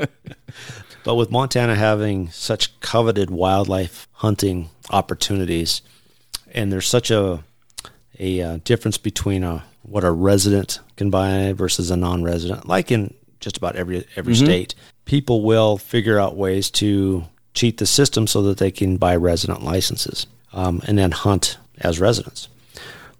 but with Montana having such coveted wildlife hunting opportunities, and there's such a a uh, difference between a what a resident can buy versus a non-resident, like in just about every every state, people will figure out ways to cheat the system so that they can buy resident licenses um, and then hunt as residents.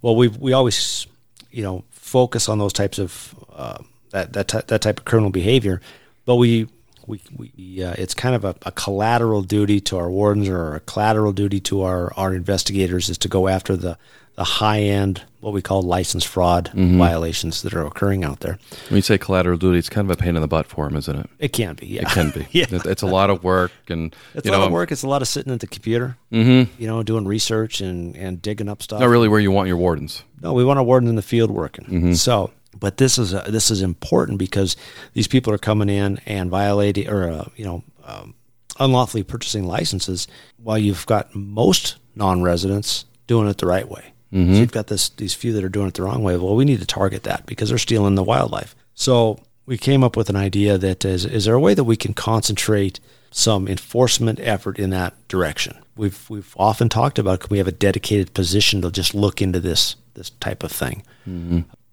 Well, we we always, you know, focus on those types of uh, that that ty- that type of criminal behavior, but we we, we uh, it's kind of a, a collateral duty to our wardens or a collateral duty to our our investigators is to go after the the high end what we call license fraud violations that are occurring out there. When you say collateral duty, it's kind of a pain in the butt for them, isn't it? It can be, yeah, It can be. (laughs) yeah. It's a lot of work, and It's you a lot of work. It's a lot of sitting at the computer, Mm-hmm. you know, doing research and, and digging up stuff. Not really where you want your wardens. No, we want our wardens in the field working. Mm-hmm. So, but this is uh this is important because these people are coming in and violating or uh, you know um, unlawfully purchasing licenses, while you've got most non-residents doing it the right way. Mm-hmm. So you've got this these few that are doing it the wrong way. Well, we need to target that because they're stealing the wildlife. So we came up with an idea that is is there a way that we can concentrate some enforcement effort in that direction? We've we've often talked about can we have a dedicated position to just look into this this type of thing.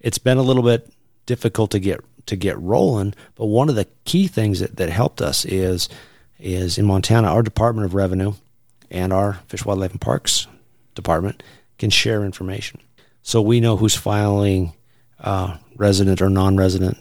It's been a little bit difficult to get to get rolling, but one of the key things that, that helped us is is in Montana, our Department of Revenue and our Fish, Wildlife, and Parks Department can share information. So we know who's filing uh, resident or non-resident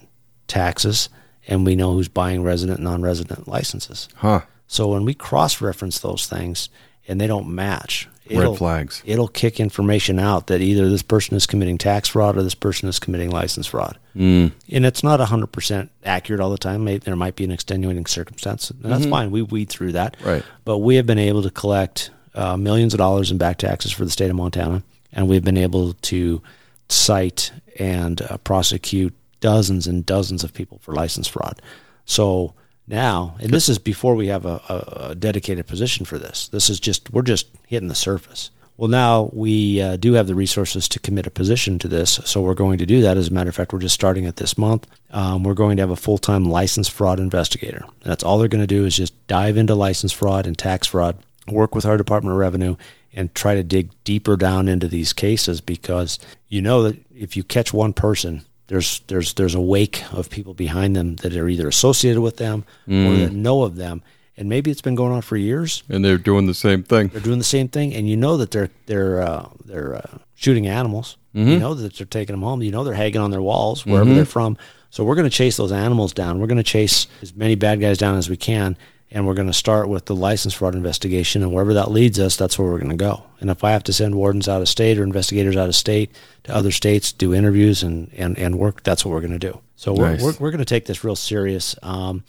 taxes, and we know who's buying resident and non-resident licenses. Huh. So when we cross-reference those things and they don't match, Red flags. It'll kick information out that either this person is committing tax fraud or this person is committing license fraud. Mm. And it's not 100% accurate all the time. There might be an extenuating circumstance. And that's fine. We weed through that. Mm-hmm. Right. But we have been able to collect uh, millions of dollars in back taxes for the state of Montana. And we've been able to cite and uh, prosecute dozens and dozens of people for license fraud. So now, and this is before we have a, a, a dedicated position for this. This is just we're just hitting the surface. Well, now we uh, do have the resources to commit a position to this, so we're going to do that. As a matter of fact, we're just starting it this month. Um, we're going to have a full time license fraud investigator. And that's all they're going to do is just dive into license fraud and tax fraud, work with our Department of Revenue, and try to dig deeper down into these cases because you know that if you catch one person, there's there's there's a wake of people behind them that are either associated with them mm. or that know of them and maybe it's been going on for years. And they're doing the same thing. They're doing the same thing, and you know that they're they're uh, they're uh, shooting animals. Mm-hmm. You know that they're taking them home. You know they're hanging on their walls wherever mm-hmm. they're from. So we're going to chase those animals down. We're going to chase as many bad guys down as we can, and we're going to start with the license fraud investigation. And wherever that leads us, that's where we're going to go. And if I have to send wardens out of state or investigators out of state to other states, do interviews and and, and work, that's what we're going to do. So nice. we're, we're, we're going to take this real serious. Um,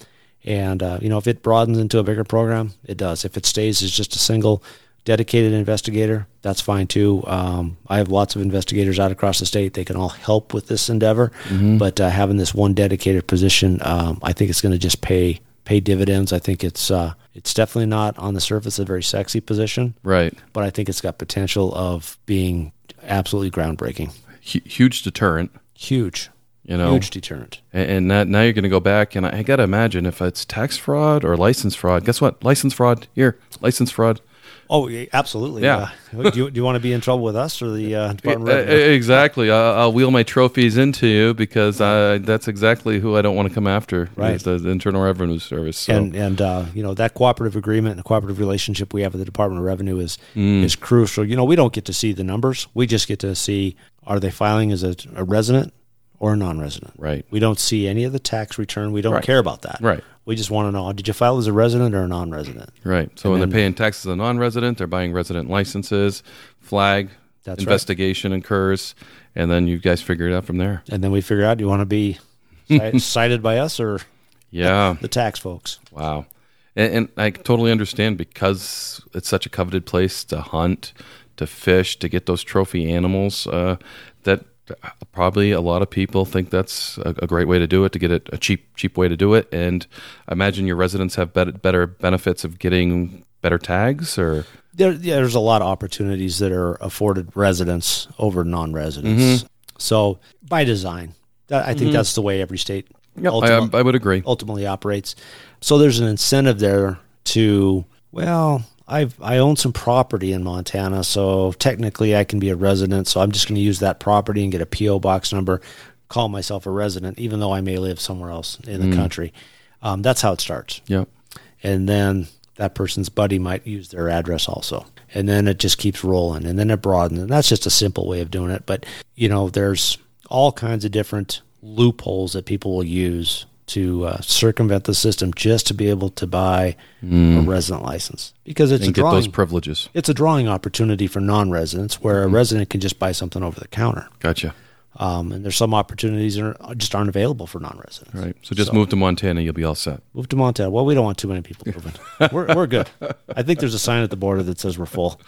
and uh, you know, if it broadens into a bigger program, it does. If it stays as just a single dedicated investigator, that's fine too. Um, I have lots of investigators out across the state; they can all help with this endeavor. Mm-hmm. But uh, having this one dedicated position, um, I think it's going to just pay pay dividends. I think it's uh, it's definitely not on the surface a very sexy position, right? But I think it's got potential of being absolutely groundbreaking. H- huge deterrent. Huge. You know, huge deterrent. And, and that, now you're going to go back, and I, I got to imagine if it's tax fraud or license fraud. Guess what? License fraud here, license fraud. Oh, absolutely. Yeah. Uh, do, you, do you want to be in trouble with us or the uh, (laughs) Department of Revenue? Exactly. I'll, I'll, wheel my trophies into you because I, that's exactly who I don't want to come after. Right. the, the Internal Revenue Service. So. And and uh, you know that cooperative agreement and the cooperative relationship we have with the Department of Revenue is mm. is crucial. You know, we don't get to see the numbers. We just get to see are they filing as a, a resident or a non-resident. Right. We don't see any of the tax return. We don't right. care about that. Right. We just want to know: Did you file as a resident or a non-resident? Right. So and when then, they're paying taxes as a non-resident, they're buying resident licenses. Flag. That's investigation right. occurs, and then you guys figure it out from there. And then we figure out: Do you want to be (laughs) cited by us or yeah (laughs) the tax folks? Wow. And, and I totally understand because it's such a coveted place to hunt, to fish, to get those trophy animals. Uh, that probably a lot of people think that's a, a, great way to do it to get it a cheap cheap way to do it. And I imagine your residents have better, better benefits of getting better tags or? There, yeah, there's a lot of opportunities that are afforded residents over non-residents. Mm-hmm. so by design that, I think mm-hmm. that's the way every state yep, I, I would agree. ultimately operates. So there's an incentive there to well I I own some property in Montana, so technically I can be a resident. So I'm just going to use that property and get a PO box number, call myself a resident, even though I may live somewhere else in the mm. country. Um, that's how it starts. Yeah, and then that person's buddy might use their address also, and then it just keeps rolling, and then it broadens. And that's just a simple way of doing it. But you know, there's all kinds of different loopholes that people will use to uh, circumvent the system just to be able to buy mm. a resident license because it's and a drawing, those privileges. It's a drawing opportunity for non-residents where mm. a resident can just buy something over the counter. Gotcha. Um, and there's some opportunities that are, just aren't available for non-residents. Right. So just so, move to Montana, you'll be all set. Move to Montana. Well, we don't want too many people moving. (laughs) we're we're good. I think there's a sign at the border that says we're full.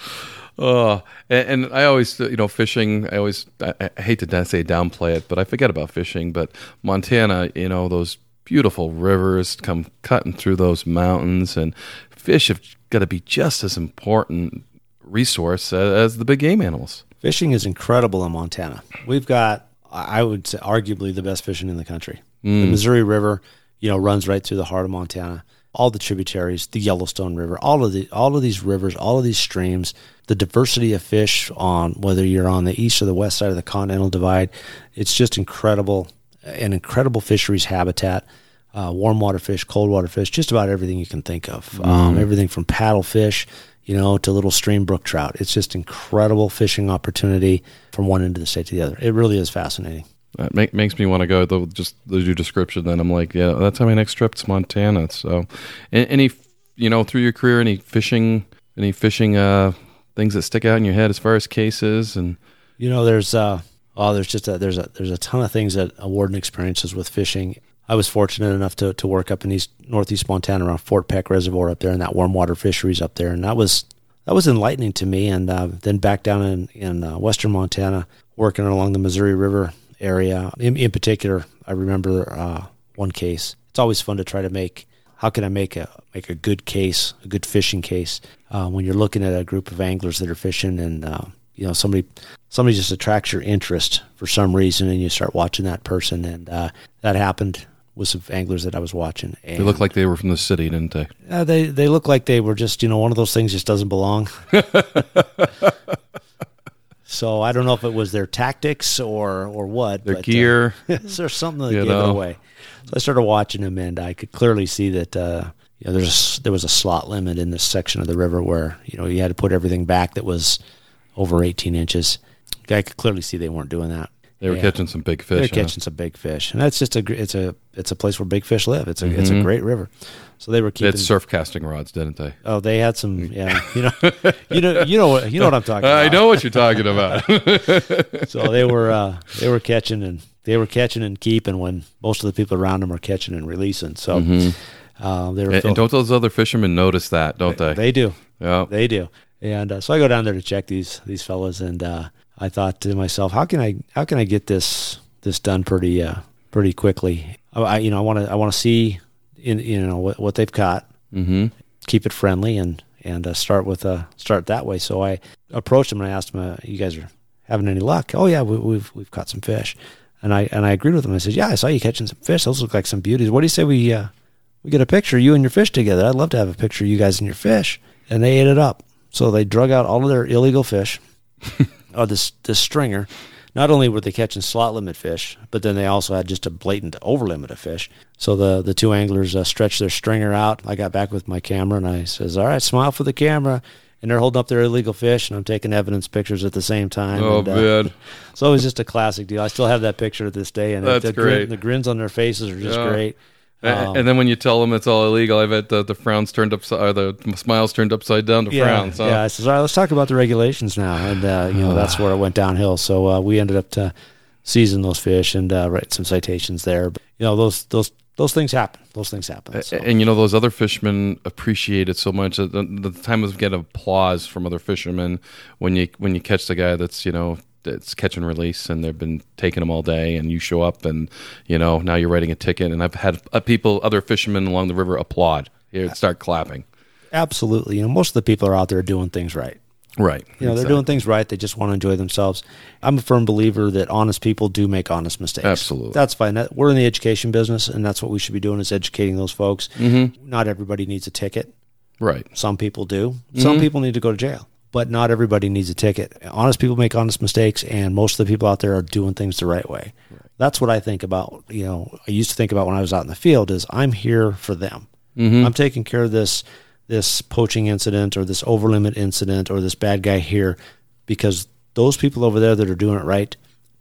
Oh, and, and, I always, you know, fishing. I always, I, I hate to say downplay it, but I forget about fishing. But Montana, you know, those beautiful rivers come cutting through those mountains, and fish have got to be just as important resource as the big game animals. Fishing is incredible in Montana. We've got, I would say, arguably the best fishing in the country. Mm. The Missouri River, you know, runs right through the heart of Montana. All the tributaries, the Yellowstone River, all of the all of these rivers, all of these streams, the diversity of fish on whether you're on the east or the west side of the Continental Divide, it's just incredible an incredible fisheries habitat. Uh, warm water fish, cold water fish, just about everything you can think of. Mm. Um, everything from paddlefish, you know, to little stream brook trout. It's just incredible fishing opportunity from one end of the state to the other. It really is fascinating. That make, makes me want to go. Though, just the your description, then I'm like, yeah, that's how my next trip to Montana. So, any, you know, through your career, any fishing, any fishing uh, things that stick out in your head as far as cases and. You know, there's uh, oh, there's just a, there's a there's a ton of things that a warden experiences with fishing. I was fortunate enough to, to work up in east northeast Montana around Fort Peck Reservoir up there and that warm water fisheries up there, and that was that was enlightening to me. And uh, then back down in in uh, western Montana, working along the Missouri River area. In, in particular, I remember uh, one case. It's always fun to try to make. How can I make a make a good case, a good fishing case, uh, when you're looking at a group of anglers that are fishing, and uh, you know somebody somebody just attracts your interest for some reason, and you start watching that person, and uh, that happened with some anglers that I was watching. And, They looked like they were from the city, didn't they? uh, they they look like they were just you know one of those things just doesn't belong. (laughs) so I don't know if it was their tactics or or what. Their but, uh, gear. (laughs) there's something that gave it away. So I started watching them, and I could clearly see that uh, you know there's there was a slot limit in this section of the river where you know you had to put everything back that was over 18 inches. I could clearly see they weren't doing that. They were Yeah. catching some big fish. They're huh? catching some big fish, and that's just a it's a it's a place where big fish live. It's a it's a Mhm. great river. So they were They had keeping surf casting rods, didn't they? Oh, they had some. (laughs) Yeah, you know, you know, you know, what- you know what I'm talking about. I know what you're talking about. (laughs) (laughs) So they were uh, they were catching and they were catching and keeping when most of the people around them are catching and releasing. So uh, they were. and, and don't those other fishermen notice that, don't they? they do yeah. they do. And uh, so I go down there to check these these fellas, and uh, I thought to myself, how can I how can I get this this done pretty uh, pretty quickly? I, I you know I want to I want to see in you know what, what they've caught, mm-hmm. keep it friendly and and uh, start with uh, start that way. So I approached them and I asked them, uh, "You guys are having any luck?" Oh yeah, we, we've we've caught some fish, and I and I agreed with them. I said, "Yeah, I saw you catching some fish. Those look like some beauties. What do you say we uh, we get a picture of you and your fish together? I'd love to have a picture of you guys and your fish." And they ate it up. So they drug out all of their illegal fish, oh (laughs) this this stringer. Not only were they catching slot limit fish, but then they also had just a blatant over limit of fish. So the the two anglers uh, stretched their stringer out. I got back with my camera and I says, "All right, smile for the camera." And they're holding up their illegal fish, and I'm taking evidence pictures at the same time. Oh, and, uh, man. (laughs) so it was just a classic deal. I still have that picture to this day, and That's the, great. Grin, the grins on their faces are just Yeah. great. Um, and then when you tell them it's all illegal, I bet the, the frowns turned upside, or the smiles turned upside down to yeah, frowns. Huh? yeah. I says, all right, let's talk about the regulations now, and uh, you know that's where it went downhill. So uh, we ended up to season those fish and uh, write some citations there. But you know those those those things happen. Those things happen. So. And you know those other fishermen appreciate it so much. The, the time of getting applause from other fishermen when you when you catch the guy that's you know that's catch and release and they've been taking them all day and you show up and you know now you're writing a ticket and I've had uh, people other fishermen along the river applaud here start clapping. Absolutely. You know, most of the people are out there doing things right. Right. You know, they're doing things right. They just want to enjoy themselves. I'm a firm believer that honest people do make honest mistakes. Absolutely. That's fine. We're in the education business, and that's what we should be doing is educating those folks. Mm-hmm. Not everybody needs a ticket. right. Some people do. Some people need to go to jail, but not everybody needs a ticket. Honest people make honest mistakes, and most of the people out there are doing things the right way. That's what I think about. You know, I used to think about when I was out in the field is I'm here for them. I'm taking care of this this poaching incident or this overlimit incident or this bad guy here because those people over there that are doing it right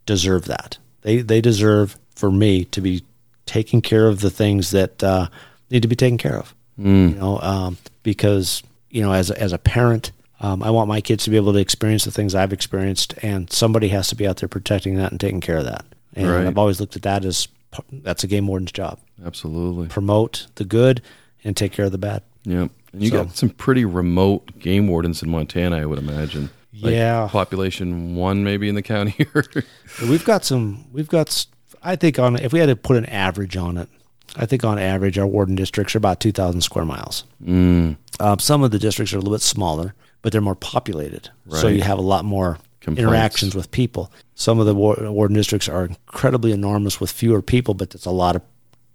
deserve that. They they deserve for me to be taking care of the things that uh, need to be taken care of. You know, um, because you know, as a, as a parent, um, I want my kids to be able to experience the things I've experienced, and somebody has to be out there protecting that and taking care of that. And Right. I've always looked at that as that's a game warden's job: Absolutely. promote the good and take care of the bad. Yep. And you So- got some pretty remote game wardens in Montana, I would imagine. Like Yeah. Population one maybe in the county (laughs) here. We've got some. We've got. I think on if we had to put an average on it, I think on average our warden districts are about two thousand square miles. mm. Um, some of the districts are a little bit smaller, but they're more populated, so you have a lot more Complaints. interactions with people. Some of the war- warden districts are incredibly enormous with fewer people, but it's a lot of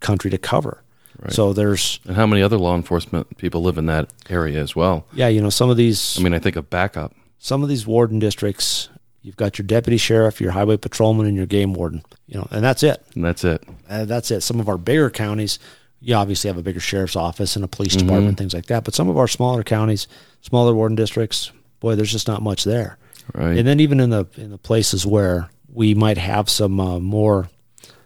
country to cover. Right. So there's And how many other law enforcement people live in that area as well? yeah, you know, some of these I mean, I think of backup. some of these warden districts, you've got your deputy sheriff, your highway patrolman, and your game warden. You know, and that's it. And that's it. Uh, that's it. Some of our bigger counties, you obviously have a bigger sheriff's office and a police Mm-hmm. department, things like that. But some of our smaller counties, smaller warden districts, boy, there's just not much there. Right. And then even in the in the places where we might have some uh, more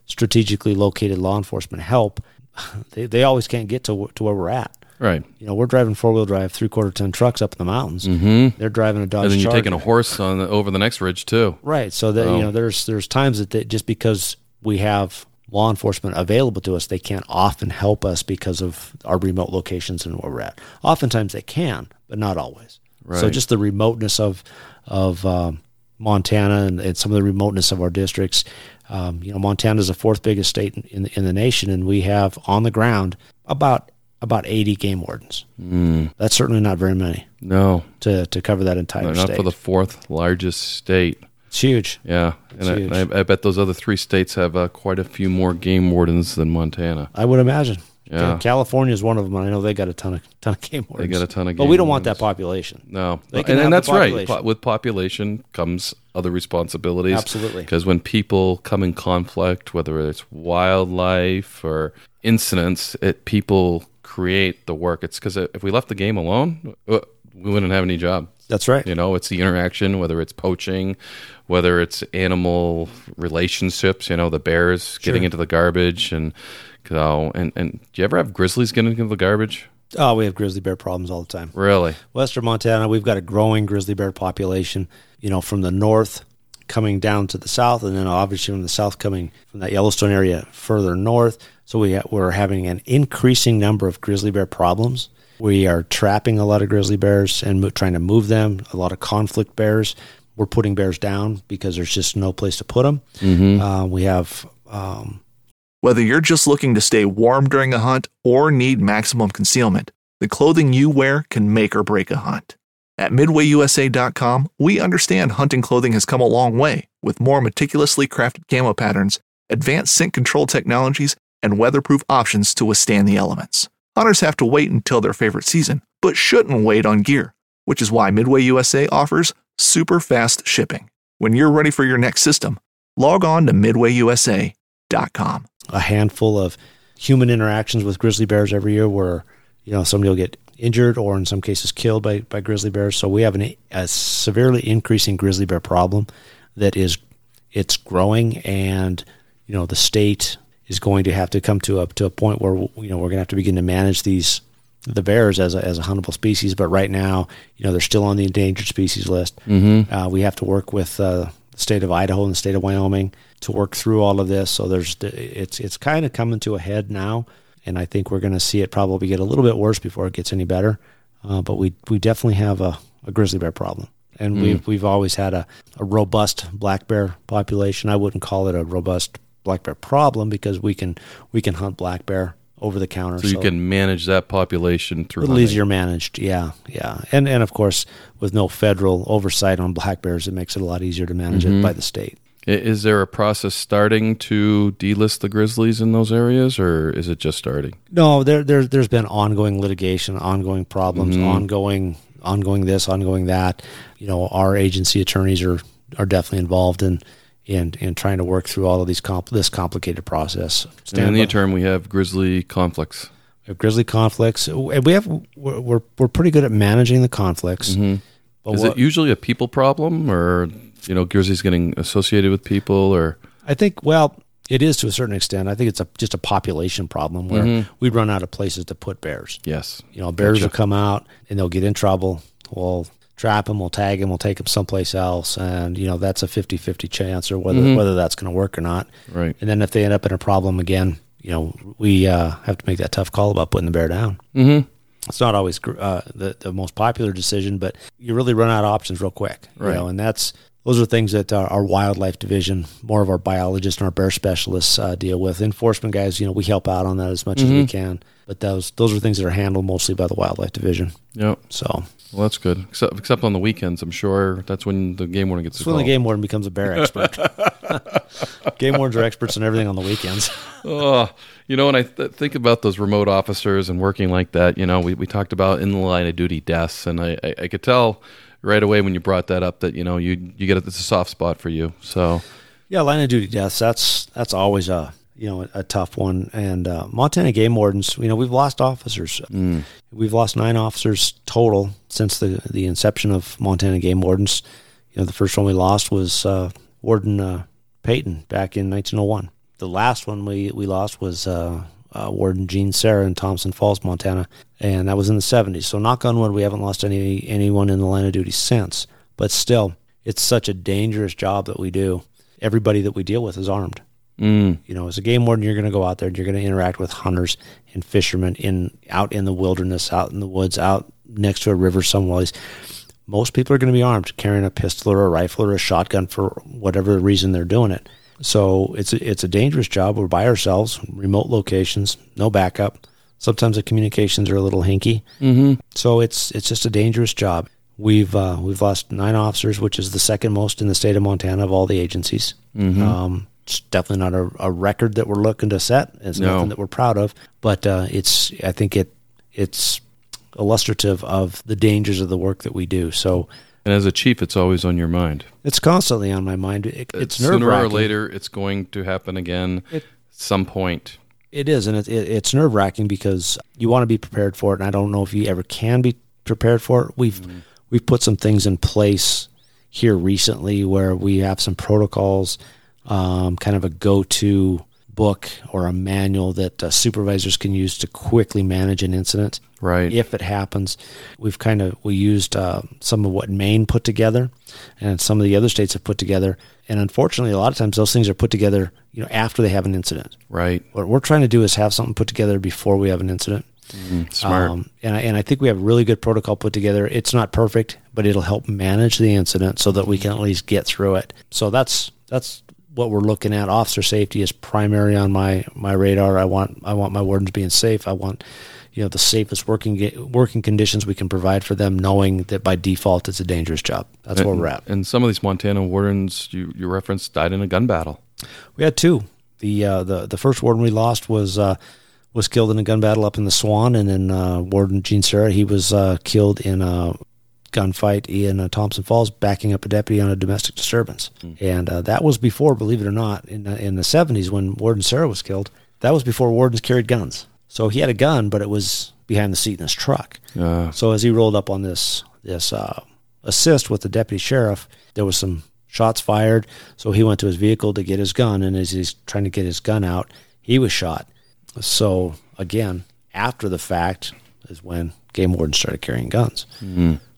strategically located law enforcement help, (laughs) they, they always can't get to to where we're at. right. You know, we're driving four wheel drive three quarter ton trucks up in the mountains. Mm-hmm. They're driving a Dodge And then you're Charger. taking a horse on the, over the next ridge too. Right. So that Oh. you know, there's there's times that they, just because we have law enforcement available to us, they can't often help us because of our remote locations and where we're at. Oftentimes they can, but not always. So just the remoteness of of um, Montana and, and some of the remoteness of our districts. Um, you know, Montana is the fourth biggest state in, in, the, in the nation, and we have on the ground about about 80 game wardens. Mm, That's certainly not very many no, to, to cover that entire not state. for the fourth largest state. It's huge. Yeah, It's and huge. I, I, bet those other three states have uh, quite a few more game wardens than Montana. I would imagine. Yeah. California is one of them. I know they got a ton of ton of game wardens. They got a ton of game. But we don't want that population. No, and, and that's right. Po- with population comes other responsibilities. Absolutely. Because when people come in conflict, whether it's wildlife or incidents, it people create the work. It's because if we left the game alone, uh, we wouldn't have any job. That's right. You know, it's the interaction, whether it's poaching, whether it's animal relationships. You know, the bears getting into the garbage, and so and and do you ever have grizzlies getting into the garbage? Oh, we have grizzly bear problems all the time. Really? Western Montana, we've got a growing grizzly bear population, you know, from the north coming down to the south, and then obviously from the south coming from that Yellowstone area further north. So we ha- we're having an increasing number of grizzly bear problems. We are trapping a lot of grizzly bears and mo- trying to move them. A lot of conflict bears. We're putting bears down because there's just no place to put them. Uh, we have um, Whether you're just looking to stay warm during a hunt or need maximum concealment, the clothing you wear can make or break a hunt. At MidwayUSA.com, we understand hunting clothing has come a long way with more meticulously crafted camo patterns, advanced scent control technologies, and weatherproof options to withstand the elements. Hunters have to wait until their favorite season, but shouldn't wait on gear, which is why Midway USA offers super fast shipping. When you're ready for your next system, log on to MidwayUSA.com. a handful of human interactions with grizzly bears every year where you know somebody will get injured or in some cases killed by, by grizzly bears so we have an, a severely increasing grizzly bear problem that is it's growing and you know the state is going to have to come to a to a point where you know we're going to have to begin to manage these the bears as a, as a huntable species but right now you know they're still on the endangered species list Mm-hmm. uh, we have to work with uh, the state of Idaho and the state of Wyoming to work through all of this. So there's it's it's kind of coming to a head now, and I think we're going to see it probably get a little bit worse before it gets any better. Uh, but we we definitely have a, a grizzly bear problem, and we've we've always had a, a robust black bear population. I wouldn't call it a robust black bear problem because we can we can hunt black bear over the counter. So you can manage that population a through little hunting. easier managed. Yeah, yeah, and and of course with no federal oversight on black bears, it makes it a lot easier to manage it mm-hmm. by the state. Is there a process starting to delist the grizzlies in those areas, or is it just starting? No, there, there there's been ongoing litigation, ongoing problems, mm-hmm. ongoing ongoing this, ongoing that. You know, our agency attorneys are are definitely involved in in in trying to work through all of these comp- this complicated process. And in Stand the interim, we have grizzly conflicts. we have grizzly conflicts. Uh, and We have we're, we're we're pretty good at managing the conflicts. Mm-hmm. But Is what- it usually a people problem, or you know, grizzlies getting associated with people, or I think, well, it is to a certain extent. I think it's a, just a population problem where mm-hmm. we run out of places to put bears. yes, You know, bears Gotcha. will come out and they'll get in trouble. We'll trap him, we'll tag him, we'll take him someplace else. And, you know, that's a 50 50 chance or whether, whether that's going to work or not. right? And then if they end up in a problem again, you know, we uh, have to make that tough call about putting the bear down. Mm-hmm. It's not always uh, the, the most popular decision, but you really run out of options real quick. You Right. know, and that's those are things that our, our wildlife division, more of our biologists and our bear specialists uh, deal with. Enforcement guys, you know, we help out on that as much as we can. But those those are things that are handled mostly by the wildlife division. Yep. So Well, that's good. Except, except on the weekends, I'm sure that's when the game warden gets the when the game warden becomes a bear (laughs) expert. (laughs) game wardens are experts in everything on the weekends. (laughs) Oh, you know, when I th- think about those remote officers and working like that, you know, we, we talked about in the line of duty deaths, and I, I, I could tell right away when you brought that up that you know you you get a, it's a soft spot for you. So Yeah, line of duty deaths. That's that's always a you know a, tough one. And uh, Montana game wardens, you know, we've lost officers. We've lost nine officers total since the the inception of Montana game wardens. You know, the first one we lost was uh, Warden uh, Payton back in 1901. The last one we we lost was. Uh, uh, Warden Gene Sarah in Thompson Falls, Montana, and that was in the 70s. So, knock on wood, we haven't lost any anyone in the line of duty since. But still, it's such a dangerous job that we do. Everybody that we deal with is armed. Mm, You know, as a game warden, you're going to go out there and you're going to interact with hunters and fishermen in out in the wilderness, out in the woods, out next to a river somewhere. most people are going to be armed, carrying a pistol or a rifle or a shotgun for whatever reason they're doing it. So it's a, it's a dangerous job. We're by ourselves, remote locations, no backup. Sometimes the communications are a little hinky. Mm-hmm. So it's it's just a dangerous job. We've uh, we've lost nine officers, which is the second most in the state of Montana of all the agencies. Um, it's definitely not a, a record that we're looking to set. It's No. nothing that we're proud of, but uh, it's I think it it's illustrative of the dangers of the work that we do. So And as a chief, it's always on your mind. it's constantly on my mind. It, it's Sooner or later, it's going to happen again. It- some point. It is, and it, it, it's nerve wracking because you want to be prepared for it, and I don't know if you ever can be prepared for it. We've we've put some things in place here recently where we have some protocols, um, kind of a go-to book or a manual that uh, supervisors can use to quickly manage an incident Right. if it happens. We've kind of we used uh, some of what Maine put together, and some of the other states have put together. And unfortunately, a lot of times those things are put together, you know, after they have an incident. Right. What we're trying to do is have something put together before we have an incident. Smart. Um, and I, and I think we have really good protocol put together. It's not perfect, but it'll help manage the incident so that we can at least get through it. So that's that's what we're looking at. Officer safety is primary on my my radar. I want I want my wardens being safe. I want you know the safest working working conditions we can provide for them, knowing that by default it's a dangerous job. That's where we're at. And some of these Montana wardens you, you referenced died in a gun battle. We had two. The uh, the the first warden we lost was uh, was killed in a gun battle up in the Swan, and then uh, Warden Gene Serra he was uh, killed in a gunfight in uh, Thompson Falls, backing up a deputy on a domestic disturbance. And uh, that was before, believe it or not, in in the seventies when Warden Serra was killed. That was before wardens carried guns. So he had a gun, but it was behind the seat in his truck. Uh, So as he rolled up on this this uh, assist with the deputy sheriff, there was some shots fired. So he went to his vehicle to get his gun, and as he's trying to get his gun out, he was shot. So again, after the fact is when game wardens started carrying guns.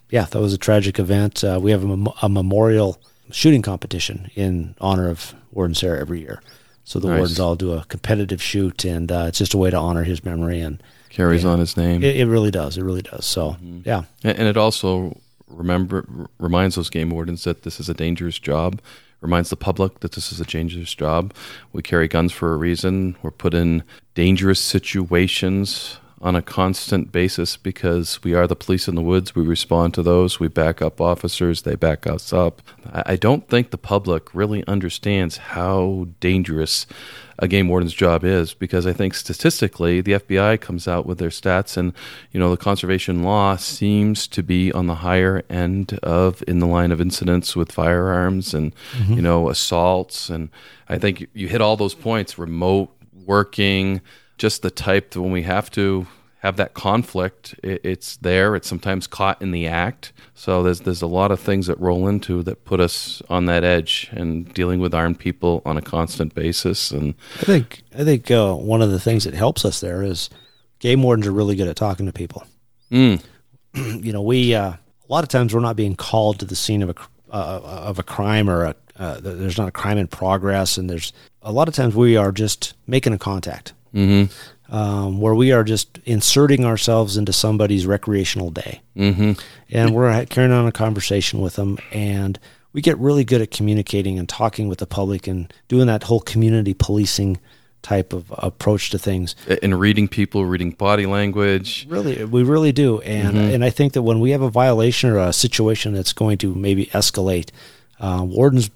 Yeah, that was a tragic event. Uh, we have a, mem- a memorial shooting competition in honor of Warden Serra every year. So the Nice. wardens all do a competitive shoot, and uh, it's just a way to honor his memory and carries on his name. it, it really does. It really does. So, yeah. And and it also remember reminds those game wardens that this is a dangerous job. Reminds the public that this is a dangerous job. We carry guns for a reason. We're put in dangerous situations on a constant basis because we are the police in the woods. We respond to those. We back up officers. They back us up. I don't think the public really understands how dangerous a game warden's job is because I think statistically the FBI comes out with their stats and you know the conservation law seems to be on the higher end of in the line of incidents with firearms and mm-hmm. you know assaults and I think you hit all those points remote working just the type that when we have to have that conflict it, it's there. It's sometimes caught in the act. So there's there's a lot of things that roll into that put us on that edge and dealing with armed people on a constant basis. And I think I think uh, one of the things that helps us there is game wardens are really good at talking to people. mm, (clears throat) You know, we uh, a lot of times we're not being called to the scene of a uh, of a crime or a uh, there's not a crime in progress, and there's a lot of times we are just making a contact. Mhm Um, where we are just inserting ourselves into somebody's recreational day. mhm and we're carrying on a conversation with them and we get really good at communicating and talking with the public and doing that whole community policing type of approach to things. And reading people reading body language. Really we really do. And and i think that when we have a violation or a situation that's going to maybe escalate uh, wardens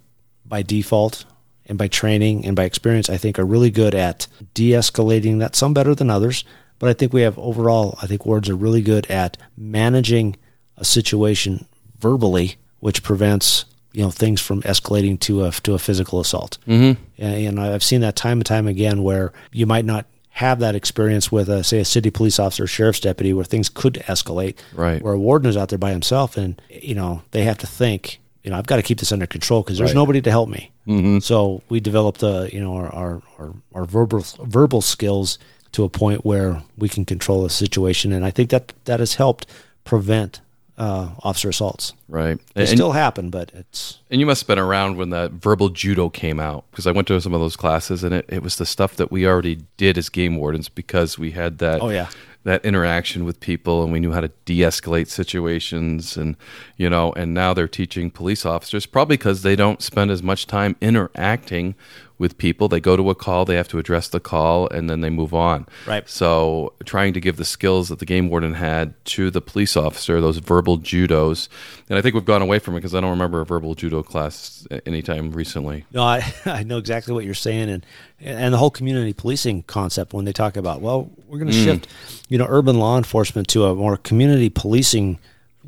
by default and by training and by experience i think are really good at de-escalating that some better than others but i think we have overall i think wardens are really good at managing a situation verbally which prevents you know things from escalating to a to a physical assault mm-hmm. and, and I've seen that time and time again where you might not have that experience with, a, say, a city police officer, or sheriff's deputy, where things could escalate. Right. Where a warden is out there by himself, and you know they have to think, you know, I've got to keep this under control because there's Right. nobody to help me. Mm-hmm. So we developed, uh, you know, our, our our our verbal verbal skills to a point where we can control a situation, and I think that that has helped prevent uh, officer assaults. right They and, still happen, but it's and you must have been around when that verbal judo came out because I went to some of those classes and it, it was the stuff that we already did as game wardens because we had that Oh, yeah. That interaction with people and we knew how to de-escalate situations and you know and now they're teaching police officers probably because they don't spend as much time interacting with people they go to a call they have to address the call and then they move on Right. so trying to give the skills that the game warden had to the police officer those verbal judos and i think we've gone away from it because i don't remember a verbal judo class anytime recently No, I, (laughs) I know exactly what you're saying, and and the whole community policing concept when they talk about well, we're going to mm. shift, you know, urban law enforcement to a more community policing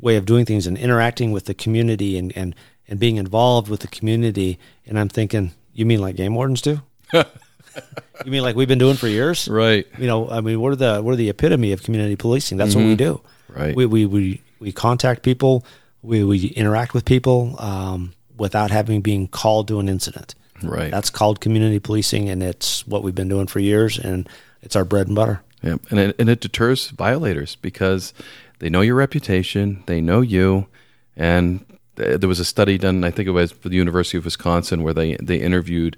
way of doing things and interacting with the community and and and being involved with the community. And I'm thinking, you mean like game wardens do? (laughs) you mean like we've been doing for years? right You know, I mean, we're the we're the epitome of community policing. That's what we do. Right. We we we, we contact people. We we interact with people um, without having been called to an incident. Right. That's called community policing, and it's what we've been doing for years, and it's our bread and butter. Yeah, and it, and it deters violators because they know your reputation, they know you, and there was a study done, I think it was for the University of Wisconsin, where they they interviewed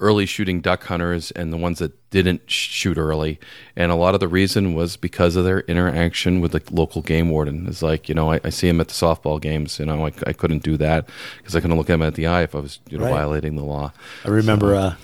early shooting duck hunters and the ones that didn't shoot early, and a lot of the reason was because of their interaction with the local game warden. It's like you know I, I see him at the softball games, you know I, I couldn't do that because I couldn't look him at the eye if I was you know Right. violating the law. I remember uh, a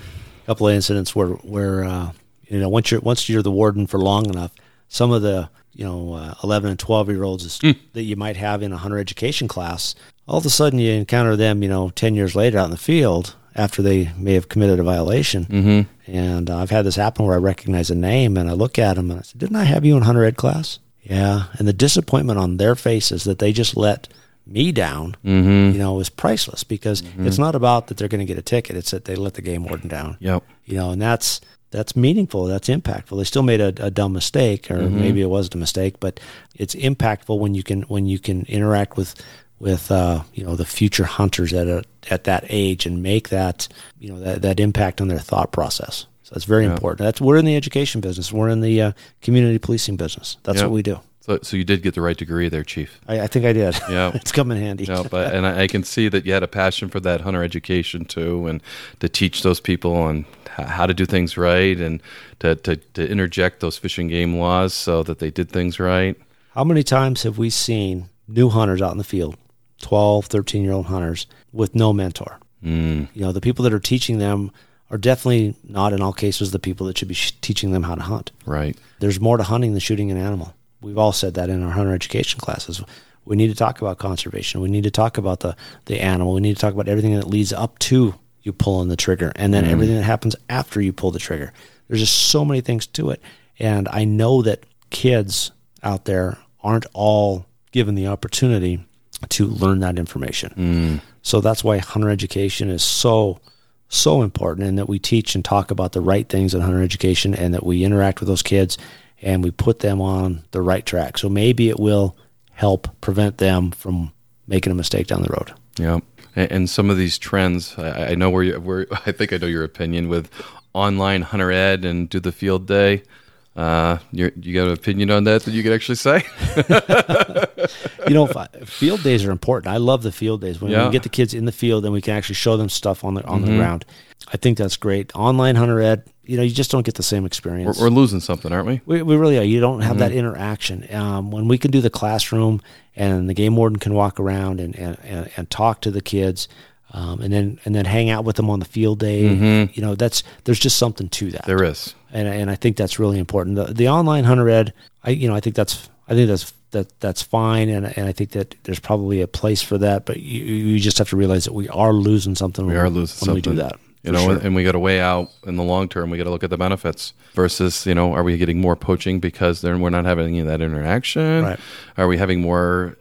couple of incidents where where uh, you know once you're once you're the warden for long enough, some of the you know uh, 11 and 12 year olds is- that you might have in a hunter education class, all of a sudden you encounter them, you know, 10 years later out in the field after they may have committed a violation. Mm-hmm. And uh, I've had this happen where I recognize a name and I look at them and I said, "Didn't I have you in hunter ed class?" Yeah, and the disappointment on their faces that they just let me down, you know, is priceless because it's not about that they're going to get a ticket; it's that they let the game warden down Yep. you know, and that's that's meaningful. That's impactful. They still made a, a dumb mistake, or maybe it wasn't a mistake, but it's impactful when you can when you can interact with with uh, you know the future hunters at a, at that age and make that you know that, that impact on their thought process. So that's very important. That's we're in the education business. We're in the uh, community policing business. That's Yep. what we do. So, so you did get the right degree there, Chief. I, I think I did. Yeah. (laughs) it's come in handy. No, but and I, I can see that you had a passion for that hunter education too, and to teach those people on how to do things right, and to, to to interject those fishing game laws so that they did things right. How many times have we seen new hunters out in the field, 12, 13 year old hunters with no mentor? Mm. You know, the people that are teaching them are definitely not in all cases the people that should be sh- teaching them how to hunt. Right. There's more to hunting than shooting an animal. We've all said that in our hunter education classes. We need to talk about conservation. We need to talk about the, the animal. We need to talk about everything that leads up to you pulling the trigger and then everything that happens after you pull the trigger. There's just so many things to it. And I know that kids out there aren't all given the opportunity to learn that information. So that's why hunter education is so so important and that we teach and talk about the right things in hunter education and that we interact with those kids and we put them on the right track. So maybe it will help prevent them from making a mistake down the road. Yeah. And, some of these trends, I, I know where you where (laughs) I think I know your opinion with online hunter ed and do the field day. Uh, you you got an opinion on that that you could actually say? (laughs) you know, field days are important. I love the field days when Yeah. we get the kids in the field and we can actually show them stuff on the on the ground. I think that's great. Online hunter ed, you know, you just don't get the same We're, experience. we're losing something, aren't we? We, we really are. You don't have that interaction. Um, when we can do the classroom and the game warden can walk around and, and, and, and talk to the kids um, and then and then hang out with them on the field day, you know, that's there's just something to that. There is. and, and I think that's really important. The, the online hunter ed, I you know, I think that's I think that's that that's fine, and and I think that there's probably a place for that. But you, you just have to realize that we are losing something. We when, are losing when something. we do that. You know, sure. and, and we got to weigh out in the long term. We got to look at the benefits versus, you know, are we getting more poaching because then we're not having any of that interaction? Right. Are we having more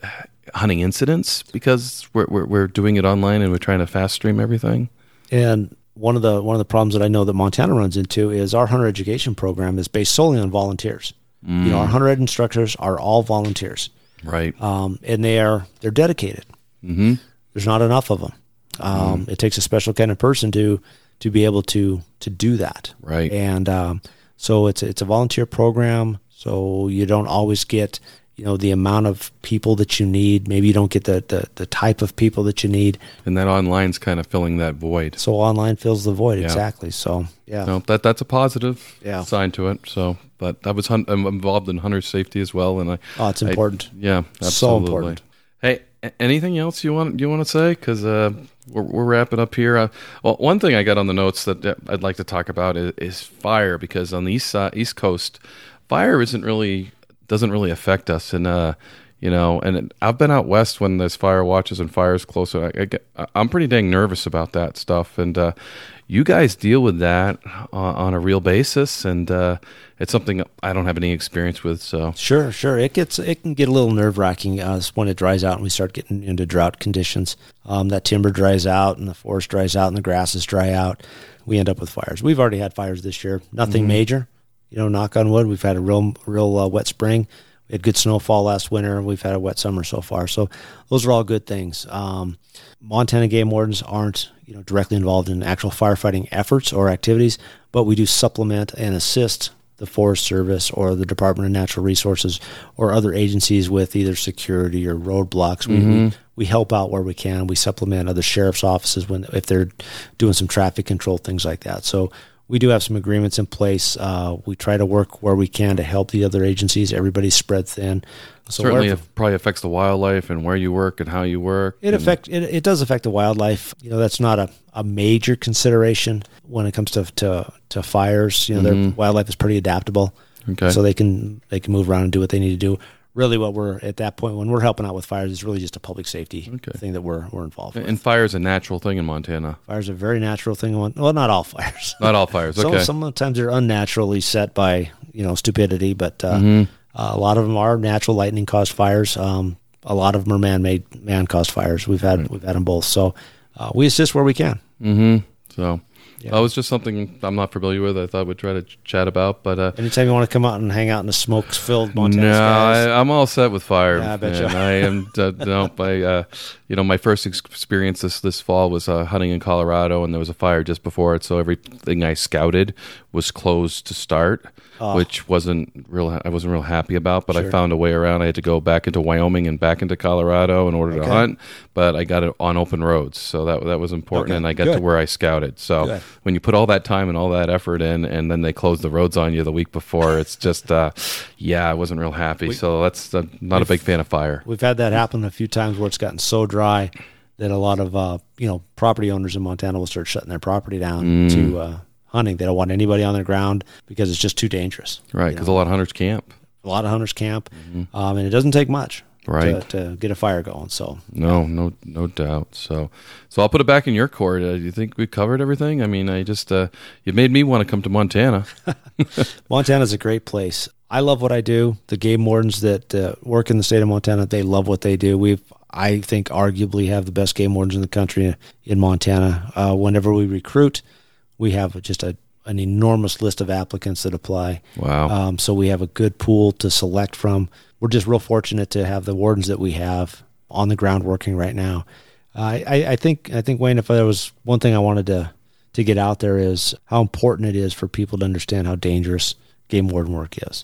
hunting incidents because we're, we're we're doing it online and we're trying to fast stream everything? And one of the one of the problems that I know that Montana runs into is our hunter education program is based solely on volunteers. You know, our hunter ed instructors are all volunteers, Right. um, and they are they're dedicated. Mm-hmm. There's not enough of them. Um, It takes a special kind of person to to be able to to do that. Right. And um, so it's it's a volunteer program. So you don't always get you know the amount of people that you need. Maybe you don't get the the, the type of people that you need. And that online's kind of filling that void. So online fills the void Yeah. exactly. So yeah, No, that that's a positive Yeah. sign to it. So, but I was hun- I'm involved in hunter safety as well, and I oh, it's I- important. yeah, So absolutely. important. Hey, anything else you want you want to say? Because uh, we're, we're wrapping up here. Uh, well, one thing I got on the notes that I'd like to talk about is, is fire, because on the east side, east coast, fire isn't really doesn't really affect us, and uh, you know, and it- I've been out west when there's fire watches and fires closer. I, I get, I'm pretty dang nervous about that stuff, and uh, you guys deal with that on, on a real basis, and uh, it's something I don't have any experience with. So Sure, sure. It gets it can get a little nerve wracking uh, when it dries out and we start getting into drought conditions. Um, that timber dries out and the forest dries out and the grasses dry out. We end up with fires. We've already had fires this year. Nothing major. You know, knock on wood. We've had a real real uh, wet spring. We had good snowfall last winter. We've had a wet summer so far. So those are all good things. Um, Montana game wardens aren't you know directly involved in actual firefighting efforts or activities, but we do supplement and assist the Forest Service or the Department of Natural Resources or other agencies with either security or roadblocks. We, we, we help out where we can. We supplement other sheriff's offices when if they're doing some traffic control things like that. So we do have some agreements in place. Uh, we try to work where we can to help the other agencies. Everybody's spread thin. So certainly wherever- it probably affects the wildlife and where you work and how you work. it affect it, it does affect the wildlife. You know, that's not a, a major consideration when it comes to to, to fires. You know, their wildlife is pretty adaptable. Okay. So they can they can move around and do what they need to do. Really what we're at that point when we're helping out with fires is really just a public safety Okay. thing that we're we're involved with. and fire is a natural thing in Montana. fires are a very natural thing. Well, not all (laughs) fires. Not all fires. Okay. Some, sometimes they're unnaturally set by you know stupidity, but uh, Mm-hmm. uh, a lot of them are natural lightning caused fires. Um, a lot of them are man made, man caused fires. We've had we've had them both. So uh, we assist where we can. mm-hmm. So that was just something I'm not familiar with. I thought we'd try to ch- chat about, but uh, Anytime you want to come out and hang out in the smoke filled Montana no, skies, I, I'm all set with fire. Yeah, I bet you. I am. Uh, no, I, uh, you know, my first experience this this fall was uh, hunting in Colorado, and there was a fire just before it. So everything I scouted was closed to start, which wasn't real. I wasn't real happy about. But I Oh. Found a way around. I had to go back into Wyoming and back into Colorado in order to hunt. But I got it on open roads, so that that was important, Okay, and I got to where I scouted. So Good. When you put all that time and all that effort in, and then they close the roads on you the week before, it's just, uh, yeah, I wasn't real happy. so that's uh, not a big fan of fire. we've had that happen a few times where it's gotten so dry that a lot of uh, you know property owners in Montana will start shutting their property down Mm. to uh, hunting. They don't want anybody on their ground because it's just too dangerous. Right, you because know? a lot of hunters camp. a lot of hunters camp, um, and it doesn't take much Right. to, to get a fire going. So No, no, no doubt. So, so I'll put it back in your court. Uh, you think we covered everything? I mean, I just uh, you made me want to come to Montana. (laughs) Montana's a great place. I love what I do. The game wardens that uh, work in the state of Montana, they love what they do. We've, I think, arguably have the best game wardens in the country in Montana. Uh, whenever we recruit, we have just a an enormous list of applicants that apply. Wow. Um, so we have a good pool to select from. We're just real fortunate to have the wardens that we have on the ground working right now. I, I, I think I think Wayne, if there was one thing I wanted to to get out there is how important it is for people to understand how dangerous game warden work is.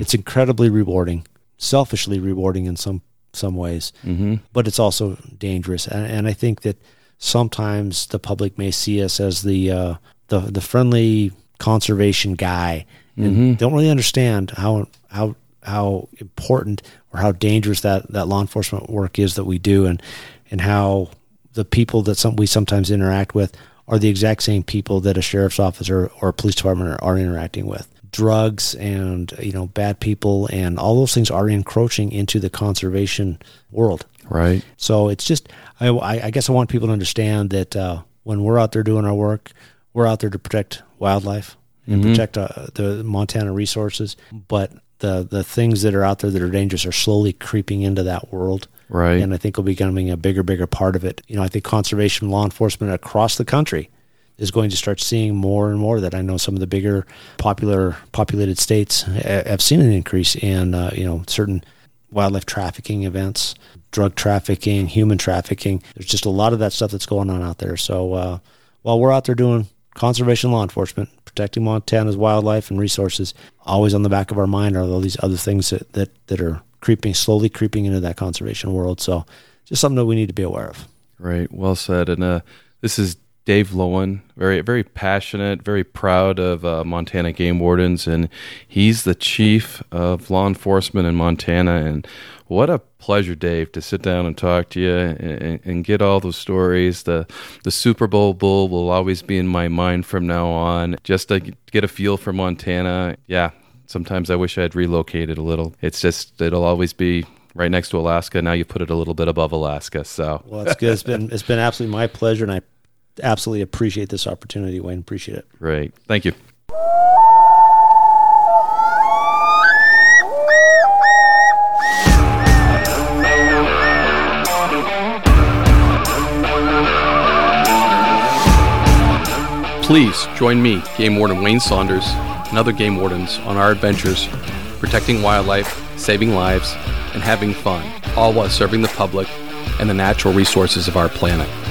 It's incredibly rewarding, selfishly rewarding in some some ways, mm-hmm. but it's also dangerous. And, and I think that sometimes the public may see us as the uh, the the friendly conservation guy and don't really understand how how how important or how dangerous that, that law enforcement work is that we do and and how the people that some we sometimes interact with are the exact same people that a sheriff's officer or, a police department are, are interacting with. Drugs and you know bad people and all those things are encroaching into the conservation world. Right. So it's just, I, I guess I want people to understand that uh, when we're out there doing our work, we're out there to protect wildlife and protect uh, the Montana resources. But the the things that are out there that are dangerous are slowly creeping into that world. Right. And I think will be becoming a bigger, bigger part of it. You know, I think conservation law enforcement across the country is going to start seeing more and more that I know some of the bigger popular populated states have seen an increase in uh, you know certain wildlife trafficking events, drug trafficking, human trafficking. There's just a lot of that stuff that's going on out there. So uh, while we're out there doing conservation law enforcement, protecting Montana's wildlife and resources, always on the back of our mind are all these other things that, that, that are creeping slowly creeping into that conservation world. So just something that we need to be aware of. Right. Well said. And uh, this is Dave Loewen, very very passionate, very proud of uh, Montana game wardens, and he's the chief of law enforcement in Montana. And what a pleasure, Dave, to sit down and talk to you and, and get all those stories. The the Super Bowl bull will always be in my mind from now on. Just to get a feel for Montana. Yeah, sometimes I wish I had relocated a little. It's just it'll always be right next to Alaska. Now you put it a little bit above Alaska. So well, it's good. It's been it's been absolutely my pleasure, and I absolutely appreciate this opportunity, Wayne. Appreciate it. Great. Thank you. Please join me, Game Warden Wayne Saunders, and other game wardens on our adventures protecting wildlife, saving lives, and having fun, all while serving the public and the natural resources of our planet.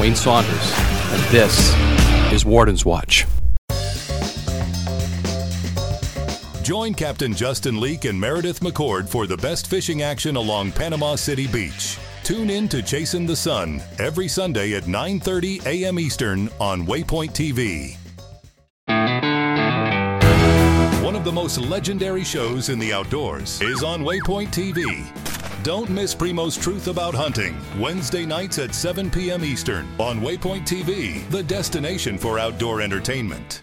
Wayne Saunders, and this is Warden's Watch. Join Captain Justin Leake and Meredith McCord for the best fishing action along Panama City Beach. Tune in to Chasing the Sun every Sunday at 9:30 a.m. Eastern on Waypoint TV. One of the most legendary shows in the outdoors is on Waypoint TV. Don't miss Primos Truth About Hunting, Wednesday nights at 7 p.m. Eastern on Waypoint TV, the destination for outdoor entertainment.